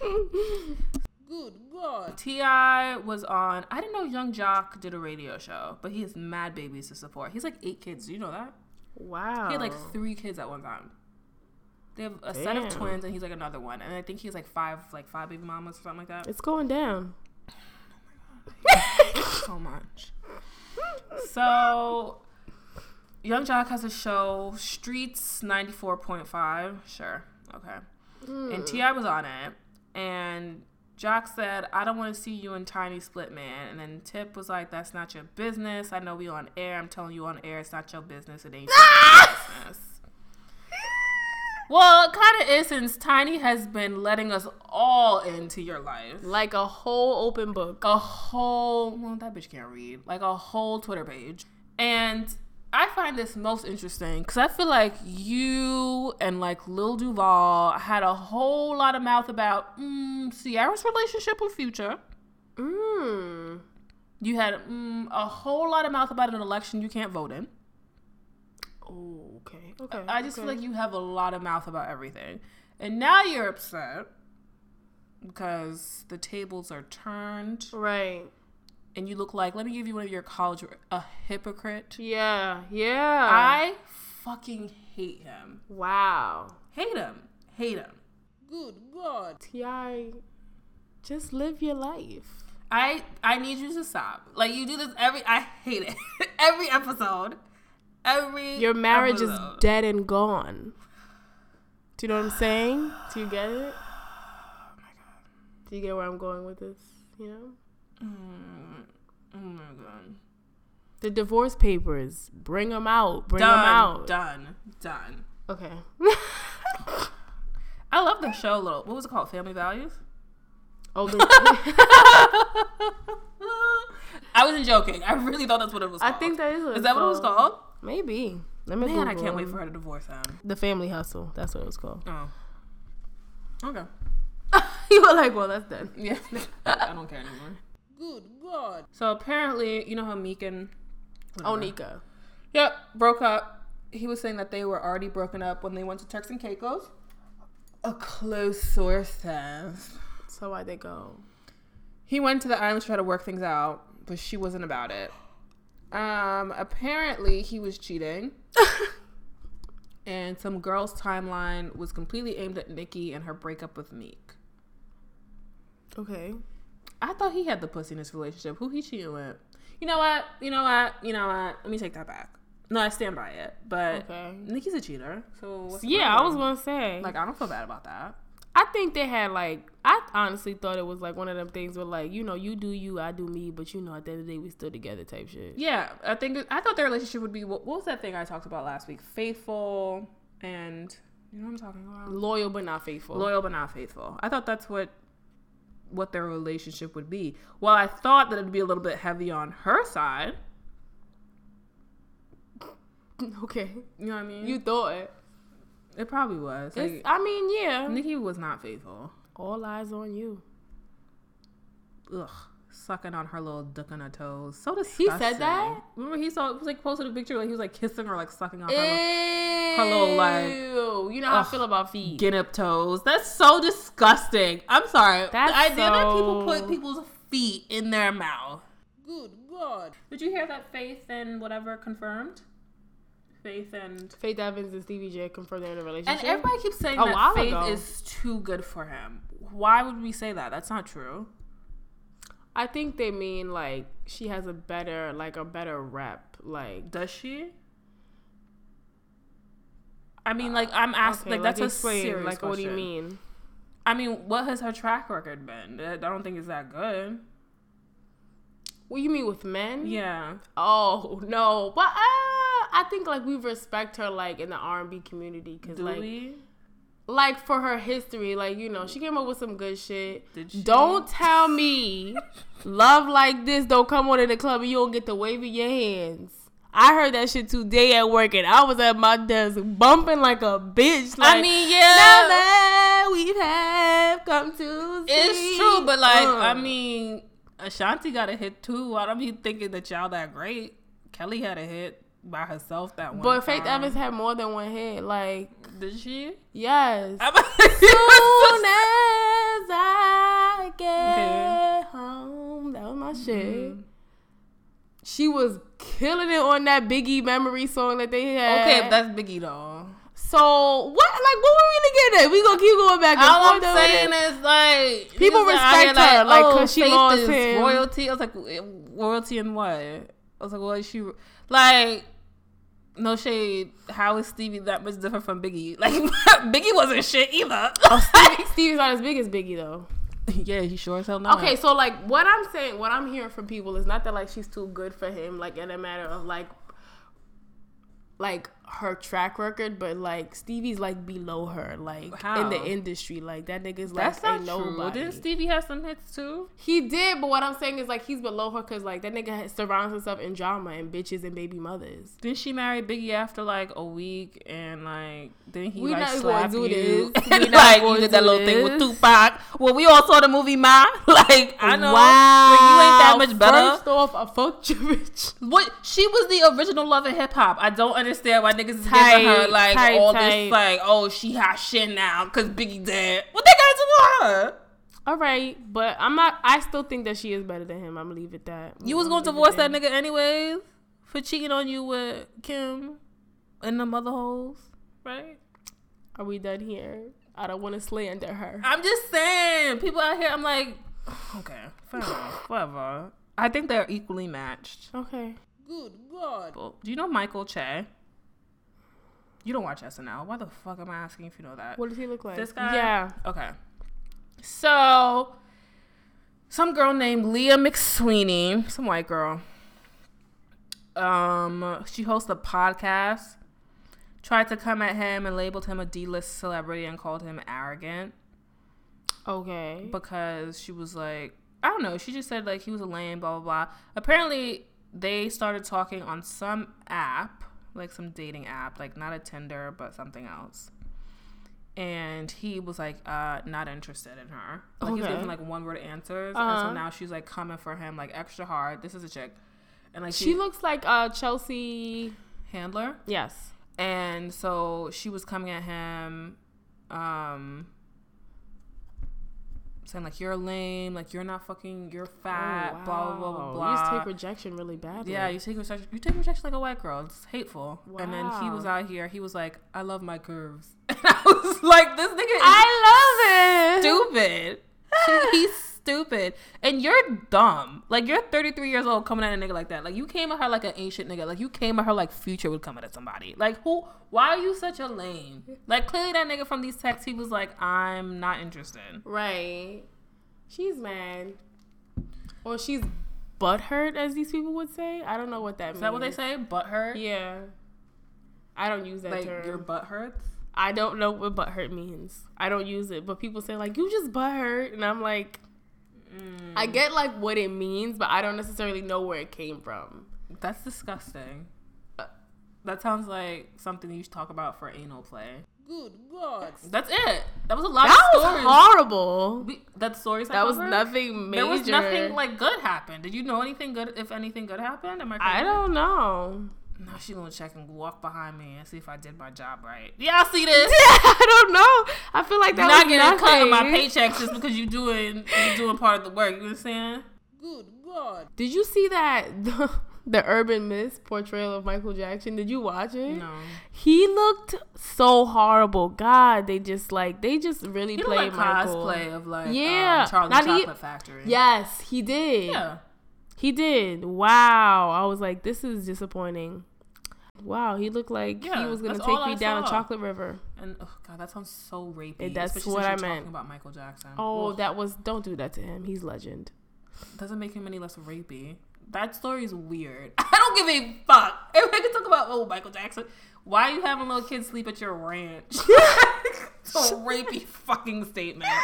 Good God. T.I. was on. I didn't know Young Joc did a radio show, but he has mad babies to support. He's like eight kids. Do you know that? Wow. He had like three kids at one time. They have a set of twins, and he's like another one. And I think he's like five, like five baby mamas or something like that. It's going down. so much. So, Young Joc has a show, Streetz 94.5. Sure. Okay. And hmm. T.I. was on it. And Joc said, I don't want to see you and Tiny split, man. And then Tip was like, That's not your business. I know we on air. I'm telling you on air, it's not your business. It ain't your business. Well, it kind of is since Tiny has been letting us all into your life. Like a whole open book. a whole well that bitch can't read. Like a whole twitter page. And i find this most interesting because i feel like you and like lil duval had a whole lot of mouth about mm, Ciara's relationship with future. Mmm. you had mm, a whole lot of mouth about an election you can't vote in. Oh, okay. I just okay. feel like you have a lot of mouth about everything and now you're upset because the tables are turned Right. and you look like let me give you one of your college a hypocrite Yeah. Yeah. I fucking hate him. Wow. Hate him. Hate him. Good God. T.I., just live your life. I I need you to stop. Like you do this every. I hate it. every episode. Every. Your marriage is dead and gone. Do you know what I'm saying? Do you get it? Oh my god. Do you get where I'm going with this? You know? Mm, oh my god. The divorce papers. Bring them out. Bring them out. Done. Done. Okay. I love the show. A little. What was it called? Family Values. oh, the, I wasn't joking. I really thought that's what it was. Called. I think that is what Is that what it was called. Maybe. Let me Man, I can't wait for her to divorce him. The Family Hustle. That's what it was called. Oh. Okay. you were like, well, that's done. Yeah, I don't care anymore. Good God. So apparently, you know how Meek and whatever. Oh, Onika. Yep, broke up. He was saying that they were already broken up when they went to Turks and Caicos. A close source says So why'd they go? he went to the island to try to work things out, but she wasn't about it. Um, apparently he was cheating. and some girl's timeline was completely aimed at Nicki and her breakup with Meek. Okay. I thought he had the pussy in this relationship. Who he cheating with? You know what? You know what? You know what? Let me take that back. No, I stand by it. But Okay. Nicki's a cheater. So Yeah, I was gonna say. like I don't feel bad about that. I think they had like. I honestly thought it was like one of them things where like you know you do you, I do me, but you know at the end of the day we still together type shit. Yeah, I think I thought their relationship would be what, what was that thing I talked about last week? Faithful and you know what I'm talking about? Loyal but not faithful. Loyal but not faithful. I thought that's what what their relationship would be. While I thought that it'd be a little bit heavy on her side, Okay. you know what I mean? You thought it. probably was. Like, I mean, yeah. Nicki was not faithful. All eyes on you. Ugh, sucking on her little duck on her toes. So disgusting. He said that? Remember he saw it was like posted a picture like he was like kissing her like sucking on her Ew. little, little, like, You know how ugh, I feel about feet. guinea toes. That's so disgusting. I'm sorry. That's the idea that people put people's feet in their mouth. Good God. Did you hear that Faith and whatever confirmed? Faith and Faith Evans and Stevie J confirmed they're in a relationship. and everybody keeps saying A that Faith ago. is too good for him. Why would we say that? That's not true. I think they mean like she has a better, like a better rep. Like Does she? I mean, like I'm asking, okay, like that's a serious Like, what do you mean? I mean, what has her track record been? I don't think it's that good. What you mean with men? Yeah. Oh no, but uh, I think like we respect her like in the R and B community because like we? like for her history, like you know she came up with some good shit. Did she? Don't tell me love like this don't come on in the club and you don't get to wave in your hands. I heard that shit today at work and I was at my desk bumping like a bitch. Like, I mean, yeah, now that we have come to it's see. true, but like, Uh. I mean, Ashanti got a hit too. I don't be thinking that y'all that great. Kelly had a hit by herself that one. But Faith time. Evans had more than one hit. Like, did she? yes. Soon as I get home, that was my shit. Mhm. She was killing it on that Biggie memory song that they had. Okay, that's Biggie though. so what? Like, what were we gonna get at? We gonna keep going back and All I'm forth. saying this? is like People respect her, like, 'cause she lost him. royalty. I was like, royalty and what? I was like, what is she like? No shade. How is Stevie that much different from Biggie? Like Biggie wasn't shit either. Oh, Stevie, Stevie's not as big as Biggie though. yeah, he sure as hell not. Okay, so like what I'm saying, what I'm hearing from people is not that like she's too good for him, like in a matter of like like her track record, but like Stevie's like below her, like in the industry. Like that nigga's that's like not true. nobody. Didn't Stevie have some hits too? he did, but what I'm saying is like he's below her because like that nigga surrounds himself in drama and bitches and baby mothers. Didn't she marry Biggie after like a week and like didn't he We like not gonna do you? this. We like you did that little thing with. Tupac. Well, we all saw the movie Ma. Like I know Wow, like, you ain't that much better. First off, I fucked your bitch. What she was the original love of hip hop. I don't understand why niggas is Tight, giving her like tight, all tight. this like oh she hot shit now because Biggie dead. What they got to do with her? All right, but I'm not. I still think that she is better than him. I'm gonna leave it that. You was I'm gonna divorce that nigga anyways for cheating on you with Kim and the mother hoes, right? Are we done here? I don't want to slander her. I'm just saying, people out here. I'm like, okay, fair whatever. I think they're equally matched. Okay. Good God. Do you know Michael Che? You don't watch SNL. Why the fuck am I asking if you know that? What does he look like? This guy? Yeah. Okay. So, some girl named Leah McSweeney, some white girl. Um, she hosts a podcast. Tried to come at him and labeled him a D-list celebrity and called him arrogant Okay. because she was like, I don't know. She just said like he was a lame, blah blah blah. Apparently, they started talking on some app, like some dating app, like not a Tinder, but something else. And he was like, uh, not interested in her. Like he's Okay. giving like one word answers, and Uh-huh. so now she's like coming for him like extra hard. This is a chick, and like she looks like uh Chelsea. handler, Yes. and so she was coming at him, um, saying like you're lame, like you're not fucking, you're oh, fat, Oh, blah blah blah blah. blah. You just take rejection really badly. Yeah, you take rejection. You take rejection like a white girl. It's hateful. And then he was out here. He was like, "I love my curves." And I was like, "This nigga is I love it. stupid. He's stupid, and you're dumb. Like you're 33 years old coming at a nigga like that. Like you came at her like an ancient nigga. Like you came at her like Future would come at somebody. Like who? Why are you such a lame? Like clearly that nigga from these texts, he was like, "I'm not interested." Right. She's mad. Or she's butthurt, as these people would say. I don't know what that means. Is that what they say? Butt hurt? Yeah. I don't use that Like term. your butt hurts. I don't know what butthurt means. I don't use it, but people say like you just butthurt, and I'm like, Mm. I get like what it means, but I don't necessarily know where it came from. That's disgusting. That sounds like something you should talk about for anal play. Good God, That's it. That was a lot that of was stories. horrible. We, that stories I That was covered? nothing major. There was nothing like good happened. Did you know anything good? If anything good happened, am I? I don't know. Now she gonna check and walk behind me and see if I did my job right. Yeah, I see this. I don't know. I feel like that You're not was getting a cut of my nothing. paychecks just because you doing you doing part of the work. You understand? Good God. Did you see that the, the urban myth portrayal of Michael Jackson? Did you watch it? No. He looked so horrible. God, they just like they just really You know, played like Michael. cosplay of like Yeah, um, Charlie not Chocolate e- Factory. Yes, he did. yeah. He did. Wow. I was like, this is disappointing. Wow, he looked like he was gonna take me I down a chocolate river. And oh god, that sounds so rapey. And that's especially what I meant. Talking about Michael Jackson. Oh, Ugh. that was don't do that to him. He's legend. doesn't make him any less rapey. That story is weird. I don't give a fuck. If I can talk about oh Michael Jackson, why are you having little kids sleep at your ranch? it's a rapey fucking statement.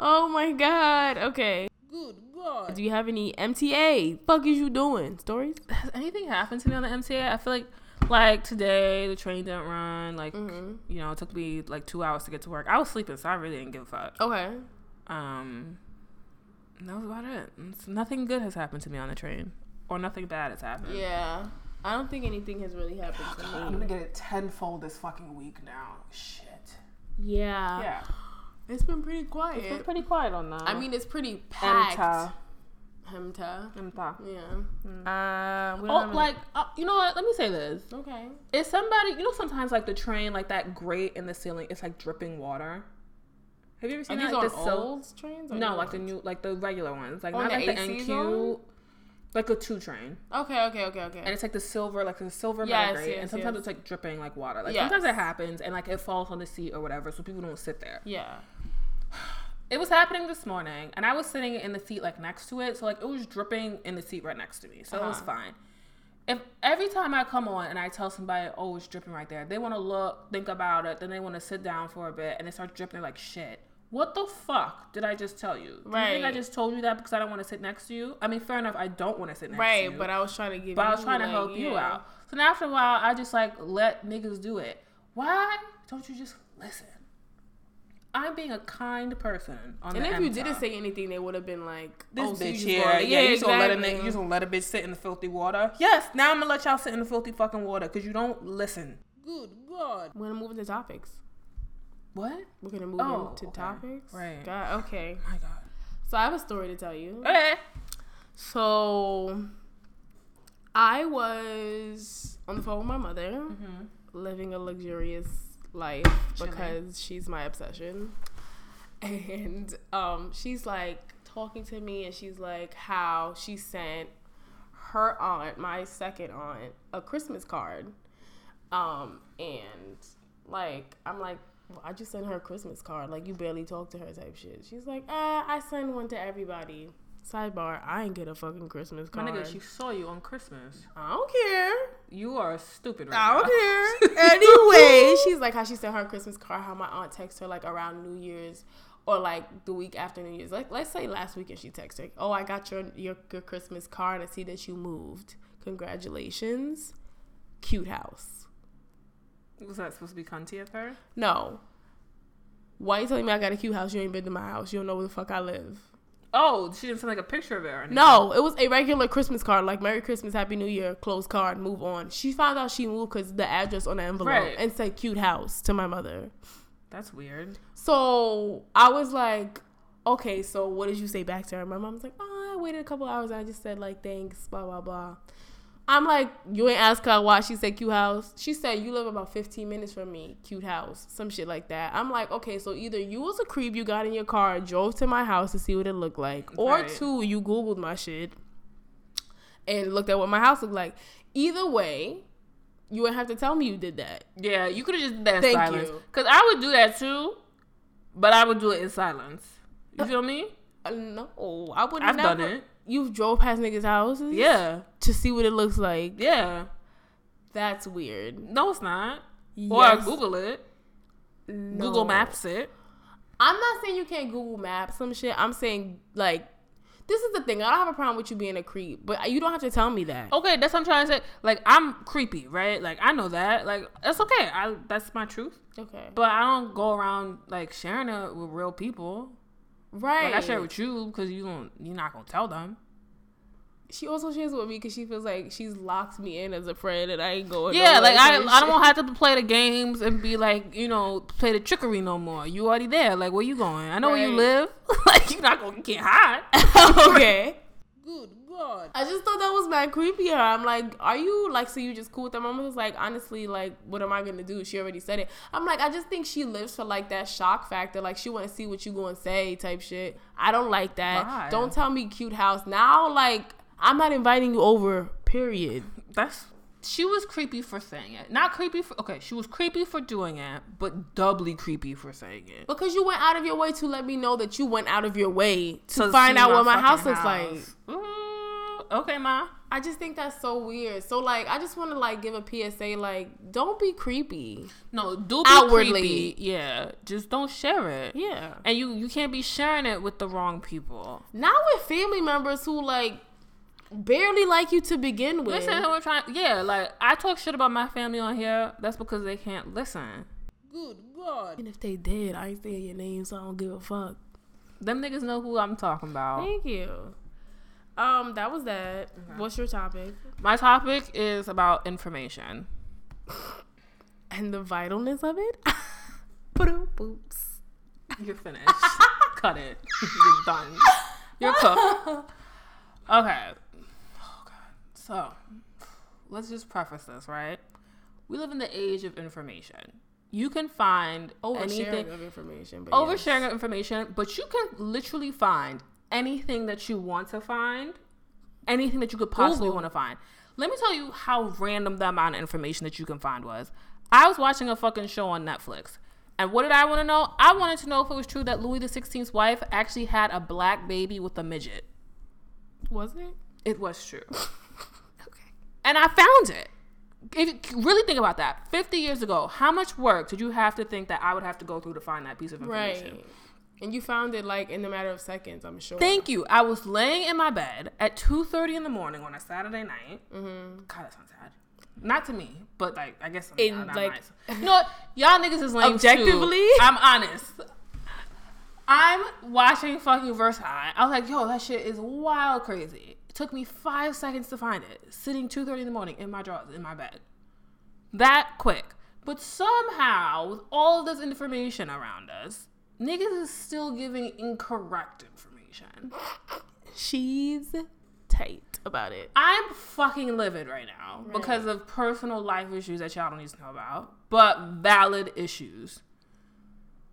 Oh my god. Okay. Good god. Do you have any MTA? Fuck is you doing? Stories? Has anything happened to me on the MTA? I feel like like today the train didn't run. Like Mm-hmm. you know, it took me like two hours to get to work. I was sleeping, so I really didn't give a fuck. Okay. Um, that was about it. It's- nothing good has happened to me on the train, or nothing bad has happened. Yeah. I don't think anything has really happened to me. I'm gonna get it tenfold this fucking week now. Shit. Yeah. Yeah. It's been pretty quiet. It's been pretty quiet on that. I mean, it's pretty packed. Emta. Hemta. Emta. Yeah. Uh, we Oh, like uh, you know what? Let me say this: okay. is somebody you know sometimes like the train like that grate in the ceiling, it's like dripping water. Have you ever Are seen these that? on Like the sil- old trains? or no, new like the new, like the regular ones, like On not the like the AC NQ, zone? Like a two train, Okay, okay, okay, okay. and it's like the silver, like the silver Yes, yes, and sometimes yes. it's like dripping like water. Like Yes. sometimes it happens, and like it falls on the seat or whatever, so people don't sit there. yeah. It was happening this morning, and I was sitting in the seat like next to it, so like it was dripping in the seat right next to me, so it was Uh-huh. fine. If every time I come on and I tell somebody, "Oh, it's dripping right there," they want to look, think about it, then they want to sit down for a bit, and it starts dripping like shit. What the fuck did I just tell you? Do you think I just told you that because I don't want to sit next to you? I mean, fair enough, I don't want to sit next to you. Right, but I was trying to give. But I was trying to like, help you out. So now after a while, I just like let niggas do it. Why don't you just listen? I'm being a kind person on And if you didn't say anything, they would have been like, This oh, bitch here, gonna- yeah, you just gonna let a nigga, you gonna let a bitch sit in the filthy water. Yes, now I'm gonna let y'all sit in the filthy fucking water because you don't listen. Good God. We're gonna move into topics. What? We're gonna move Oh, into okay. topics. Right. God, okay. My God. So I have a story to tell you. Okay. So I was on the phone with my mother, Mm-hmm. living a luxurious life Chilling. because she's my obsession. And um, she's like talking to me, and she's like how she sent her aunt, my second aunt, a Christmas card. Um, and like I'm like, well, I just sent her a Christmas card. Like you barely talk to her type shit. She's like, ah, I send one to everybody. Sidebar, I ain't get a fucking Christmas card. My nigga, she saw you on Christmas. I don't care. You are stupid right I don't care. anyway, she's like how she sent her a Christmas card, how my aunt texted her like around New Year's or like the week after New Year's. Like let's say last weekend she texted her, Oh, I got your, your your Christmas card. I see that you moved. Congratulations. Cute house. Was that supposed to be cunty of her? No. Why you telling me I got a cute house? You ain't been to my house. You don't know where the fuck I live. Oh, she didn't send like a picture of it or anything. No, it was a regular Christmas card, like Merry Christmas, Happy New Year, closed card, move on. She found out she moved because the address on the envelope Right. and said cute house to my mother. That's weird. So I was like, okay, so what did you say back to her? My mom's like, oh, I waited a couple hours. I just said like thanks, blah blah blah. I'm like, you ain't ask her why she said cute house. She said you live about 15 minutes from me, cute house, some shit like that. I'm like, okay, so either you was a creep, you got in your car, drove to my house to see what it looked like, or Right. two, you googled my shit and looked at what my house looked like. Either way, you would have to tell me you did that. Yeah, you could have just did that in Thank silence. Cause I would do that too, but I would do it in silence. You feel me? Uh, no, I would. I've never, done it. You've drove past niggas' houses, Yeah, to see what it looks like. yeah. That's weird. No, it's not. Or Yes. Google it. No. Google Maps it. I'm not saying you can't Google Maps some shit. I'm saying like this is the thing. I don't have a problem with you being a creep, but you don't have to tell me that. Okay, that's what I'm trying to say. Like I'm creepy, right? Like I know that. Like that's okay. I that's my truth. Okay. But I don't go around like sharing it with real people. Right. Like I share it with you because you don't. You're not gonna tell them. she also shares with me because she feels like she's locked me in as a friend and I ain't going. Yeah, like I, I don't have to play the games and be like, you know, play the trickery no more. You already there. Like, where you going? I know where you live. like, you're not gonna get hot. okay. Good God. I just thought that was mad creepy. Her. I'm like, are you like, so you just cool with that mom? was like, honestly, like, what am I gonna do? She already said it. I'm like, I just think she lives for like that shock factor. Like, she want to see what you gonna say type shit. I don't like that. Why? Don't tell me cute house now. Like, I'm not inviting you over. Period. That's she was creepy for saying it. Not creepy for okay. She was creepy for doing it, but doubly creepy for saying it. Because you went out of your way to let me know that you went out of your way to To find out what my house looks like. Ooh, okay, ma. I just think that's so weird. So like, I just want to like give a PSA, like, don't be creepy. No, do be Outwardly. creepy. Yeah, just don't share it. Yeah. And you you can't be sharing it with the wrong people. Not with family members who like barely like you to begin with. Listen, we're trying. Yeah, like I talk shit about my family on here. That's because they can't listen. Good God. And if they did, I ain't saying your name, so I don't give a fuck. Them niggas know who I'm talking about. Thank you. Um, that was that. What's your topic? My topic is about information. And the vitalness of it? Boops. You're finished. Cut it. You're done. You're cooked. Okay. Oh god. So, let's just preface this, right? We live in the age of information. You can find anything Oversharing of information. But oversharing yes. of information, but you can literally find anything that you want to find, anything that you could possibly Google. want to find. Let me tell you how random the amount of information that you can find was. I was watching a fucking show on Netflix. And what did I want to know? I wanted to know if it was true that Louis XVI's wife actually had a black baby with a midget. Was it? It was true. Okay. And I found it. If you really think about that, 50 years ago, how much work did you have to think that I would have to go through to find that piece of information? Right. And you found it like in a matter of seconds, I'm sure. Thank you. I was laying in my bed at 2:30 in the morning on a Saturday night. Mm-hmm. God, that sounds sad. Not to me, but like I guess In, like- nice. You know what? Y'all niggas is lame too. Objectively? I'm honest. I'm watching fucking Versailles. I was like, yo, that shit is wild crazy. It took me five seconds to find it. Sitting 2.30 in the morning in my drawers, in my bed. That quick. But somehow, with all this information around us, niggas is still giving incorrect information. She's tight about it. I'm fucking livid right now because of personal life issues that y'all don't need to know about, but valid issues.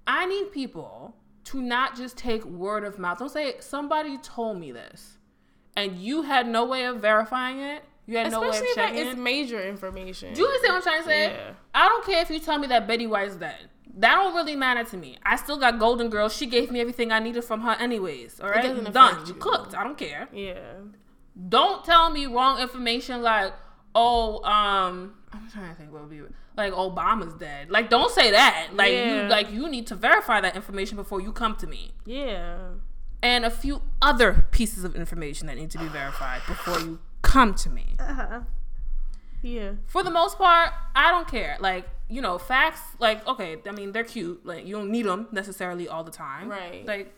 I need people to not just take word of mouth. Don't say somebody told me this, and you had no way of verifying it. You had no way of Especially if checking it's major information. Do you understand what I'm trying to say? Yeah. I don't care if you tell me that Betty White's dead. That don't really matter to me. I still got Golden Girl. She gave me everything I needed from her, anyways. All right, doesn't done. You you. cooked. I don't care. yeah. Don't tell me wrong information like, oh, um, I'm trying to think what would be like Obama's dead. Like, don't say that. Like, Yeah. you like you need to verify that information before you come to me. Yeah. And a few other pieces of information that need to be verified before you come to me. Uh-huh. Yeah. For the most part, I don't care. Like, you know, facts. Like, okay, I mean, they're cute. Like, you don't need them necessarily all the time. Right. Like,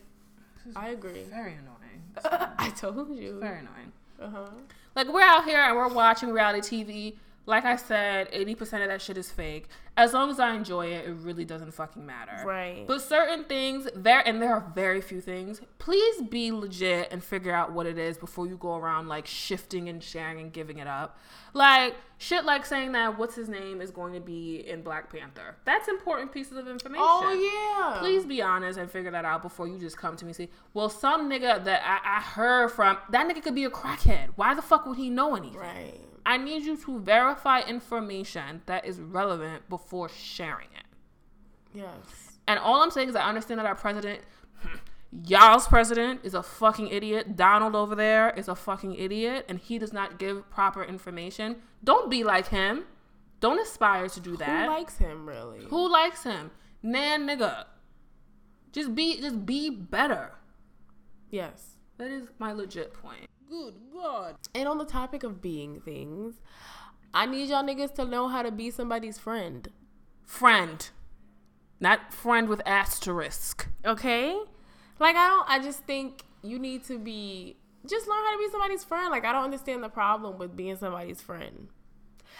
I agree. very annoying. I told you. Very annoying. Uh-huh. Like we're out here and we're watching reality TV, Like I said, 80% of that shit is fake. As long as I enjoy it, it really doesn't fucking matter. Right. But certain things, there and there are very few things, please be legit and figure out what it is before you go around like shifting and sharing and giving it up. Like shit like saying that what's his name is going to be in Black Panther. That's important pieces of information. Oh yeah. Please be honest and figure that out before you just come to me and say, well, some nigga that I, I heard from, that nigga could be a crackhead. Why the fuck would he know anything? Right. I need you to verify information that is relevant before sharing it. Yes. And all I'm saying is I understand that our president, y'all's president, is a fucking idiot. Donald over there is a fucking idiot, and he does not give proper information. Don't be like him. Don't aspire to do that. Who likes him really? Who likes him? Nan nigga. Just be just be better. Yes. That is my legit point. Good God. And on the topic of being things, I need y'all niggas to know how to be somebody's friend. Friend. Not friend with asterisk. Okay? Like I don't I just think you need to be just learn how to be somebody's friend. Like I don't understand the problem with being somebody's friend.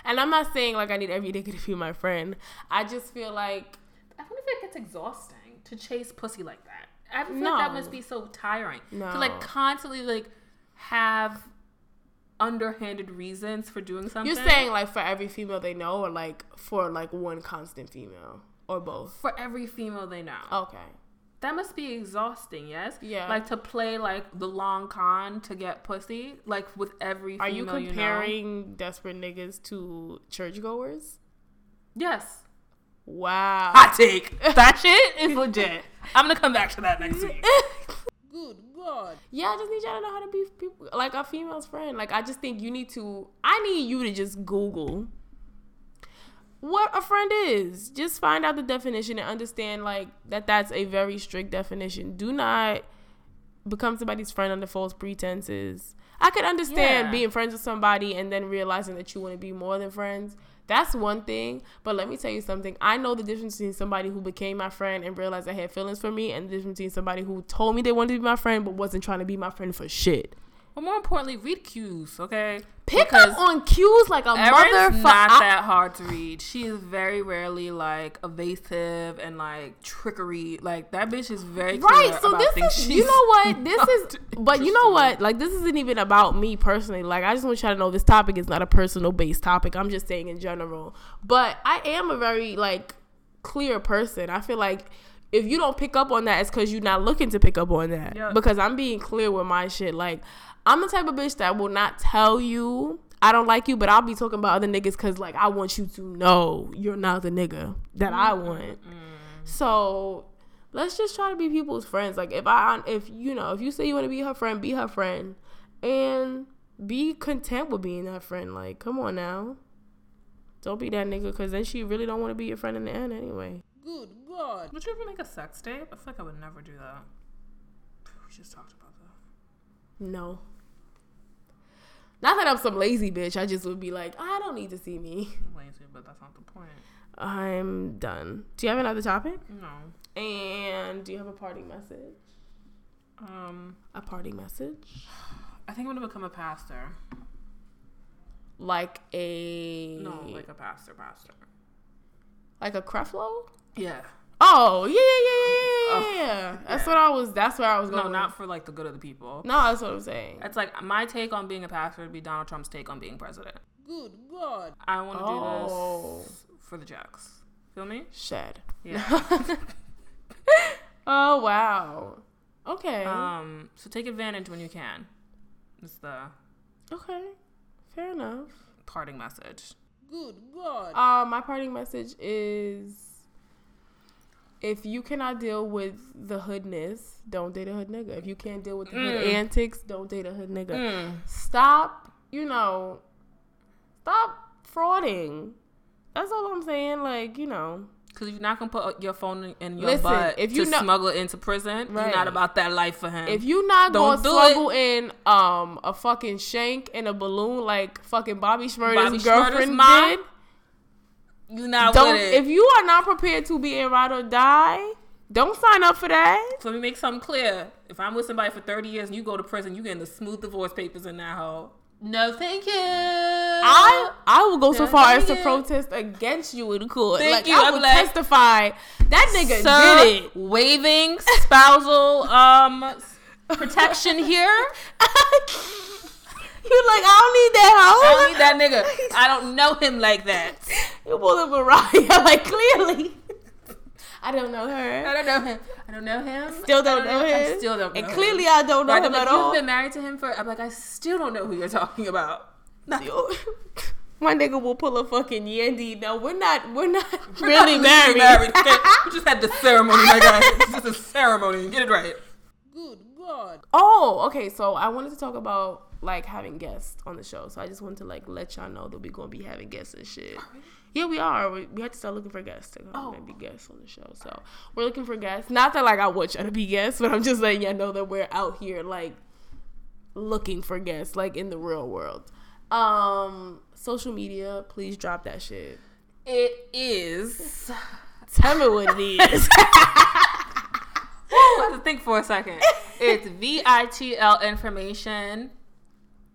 And I'm not saying like I need every nigga to be my friend. I just feel like I wonder if it gets exhausting to chase pussy like that. I feel No. like that must be so tiring. No. To like constantly like have underhanded reasons for doing something. you're saying like for every female they know or like for like one constant female or both. for every female they know. Okay. That must be exhausting, yes? Yeah. Like to play like the long con to get pussy, like with every Are you female you know. comparing desperate niggas to churchgoers? Yes. Wow. Hot take. That shit is legit. I'm gonna come back to that next week. Good God. Yeah, I just need y'all to know how to be people like a female's friend. Like I just think you need to I need you to just Google what a friend is. Just find out the definition and understand like that that's a very strict definition. Do not become somebody's friend under false pretenses. I could understand Yeah. being friends with somebody and then realizing that you want to be more than friends. That's one thing. But let me tell you something. I know the difference between somebody who became my friend and realized they had feelings for me and the difference between somebody who told me they wanted to be my friend but wasn't trying to be my friend for shit. But more importantly, read cues, okay? Pick Because up on cues like a Erin's not motherfucker. that hard to read. She is very rarely like evasive and like trickery. Like that bitch is very clear Right, so about this is you know what this is, but you know what like this isn't even about me personally. Like I just want you to know this topic is not a personal based topic. I'm just saying in general. But I am a very like clear person. I feel like if you don't pick up on that, it's because you're not looking to pick up on that. Yeah. Because I'm being clear with my shit. Like I'm the type of bitch that will not tell you I don't like you, but I'll be talking about other niggas because like I want you to know you're not the nigga that I want. So let's just try to be people's friends. Like if I if you know if you say you want to be her friend, be her friend, and be content with being that friend. Like come on now, don't be that nigga because then she really don't want to be your friend in the end anyway. Good God. Would you ever make a sex tape? I feel like I would never do that. We just talked about that. No. Not that I'm some lazy bitch. I just would be like, I don't need to see me. I'm lazy, but that's not the point. I'm done. Do you have another topic? No. And do you have a parting message? Um, A parting message? I think I'm gonna become a pastor. Like a No, like a pastor, pastor. like a Creflo? Yeah. Oh yeah yeah yeah yeah yeah. yeah. That's what I was. That's where I was going. No, not for like the good of the people. No, that's what I'm saying. It's like my take on being a pastor would be Donald Trump's take on being president. Good God. I want to Oh. do this for the jacks. Feel me? Shed. Yeah. Oh wow. Okay. um. So take advantage when you can. It's the okay. Fair enough. parting message. Good God. Uh, my parting message is if you cannot deal with the hoodness, don't date a hood nigga. If you can't deal with the hood Mm. antics, don't date a hood nigga. Mm. Stop, you know, stop frauding. That's all I'm saying. Like, you know, Cause you're not gonna put your phone in- your Listen, butt if you to know- smuggle it into prison. You're not about that life for him. if you not gonna do smuggle in um a fucking shank and a balloon like fucking Bobby Shmurda's Bobby Shmurda's girlfriend mom, did, you're not don't. with it. If you are not prepared to be in ride or die, don't sign up for that. so let me make something clear. If I'm with somebody for 30 years and you go to prison, you getting the smooth divorce papers in that hole. No, thank you. I I will go so far as to you. protest against you in court. Thank like you. I I'm will like, testify that nigga Sir, did it. Waiving spousal um protection here. You like I don't need that hoe. I don't need that nigga. I don't know him like that. You pulled a Mariah like clearly. I don't know her. I don't know him. I don't know him. Still don't I know I him. still don't know And him. clearly I don't know Right, him I'm at like, all. You've been married to him for. I'm like, I still don't know who you're talking about. My nigga will pull a fucking Yandy. No, we're not. We're not We're really not married. married. okay? we just had the ceremony, my guy. It's just a ceremony. Get it right. Good God. Oh, okay. So I wanted to talk about like having guests on the show. So I just wanted to like let y'all know that we're gonna be having guests and shit. Yeah, we are. We, we have to start looking for guests to come Oh. and be guests on the show. So we're looking for guests. Not that like I want y'all to be guests, but I'm just letting y'all know that we're out here like looking for guests, like in the real world. Um, social media, please drop that shit. It is. Tell me what it is. I have to think for a second. It's V I T L information.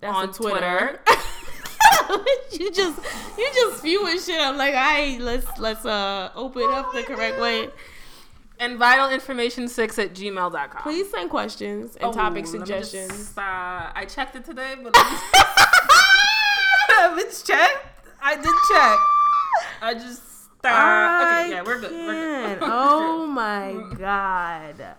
That's On on Twitter. you just you just spewing shit. I'm like, I let's let's uh open up the correct way. And vital information six at gmail.com. Please send questions and topic Oh, me suggestions. Just, uh, I checked it today, but it's checked. I did check. I just. Uh, I okay, yeah, we're good. We're good. Oh my god.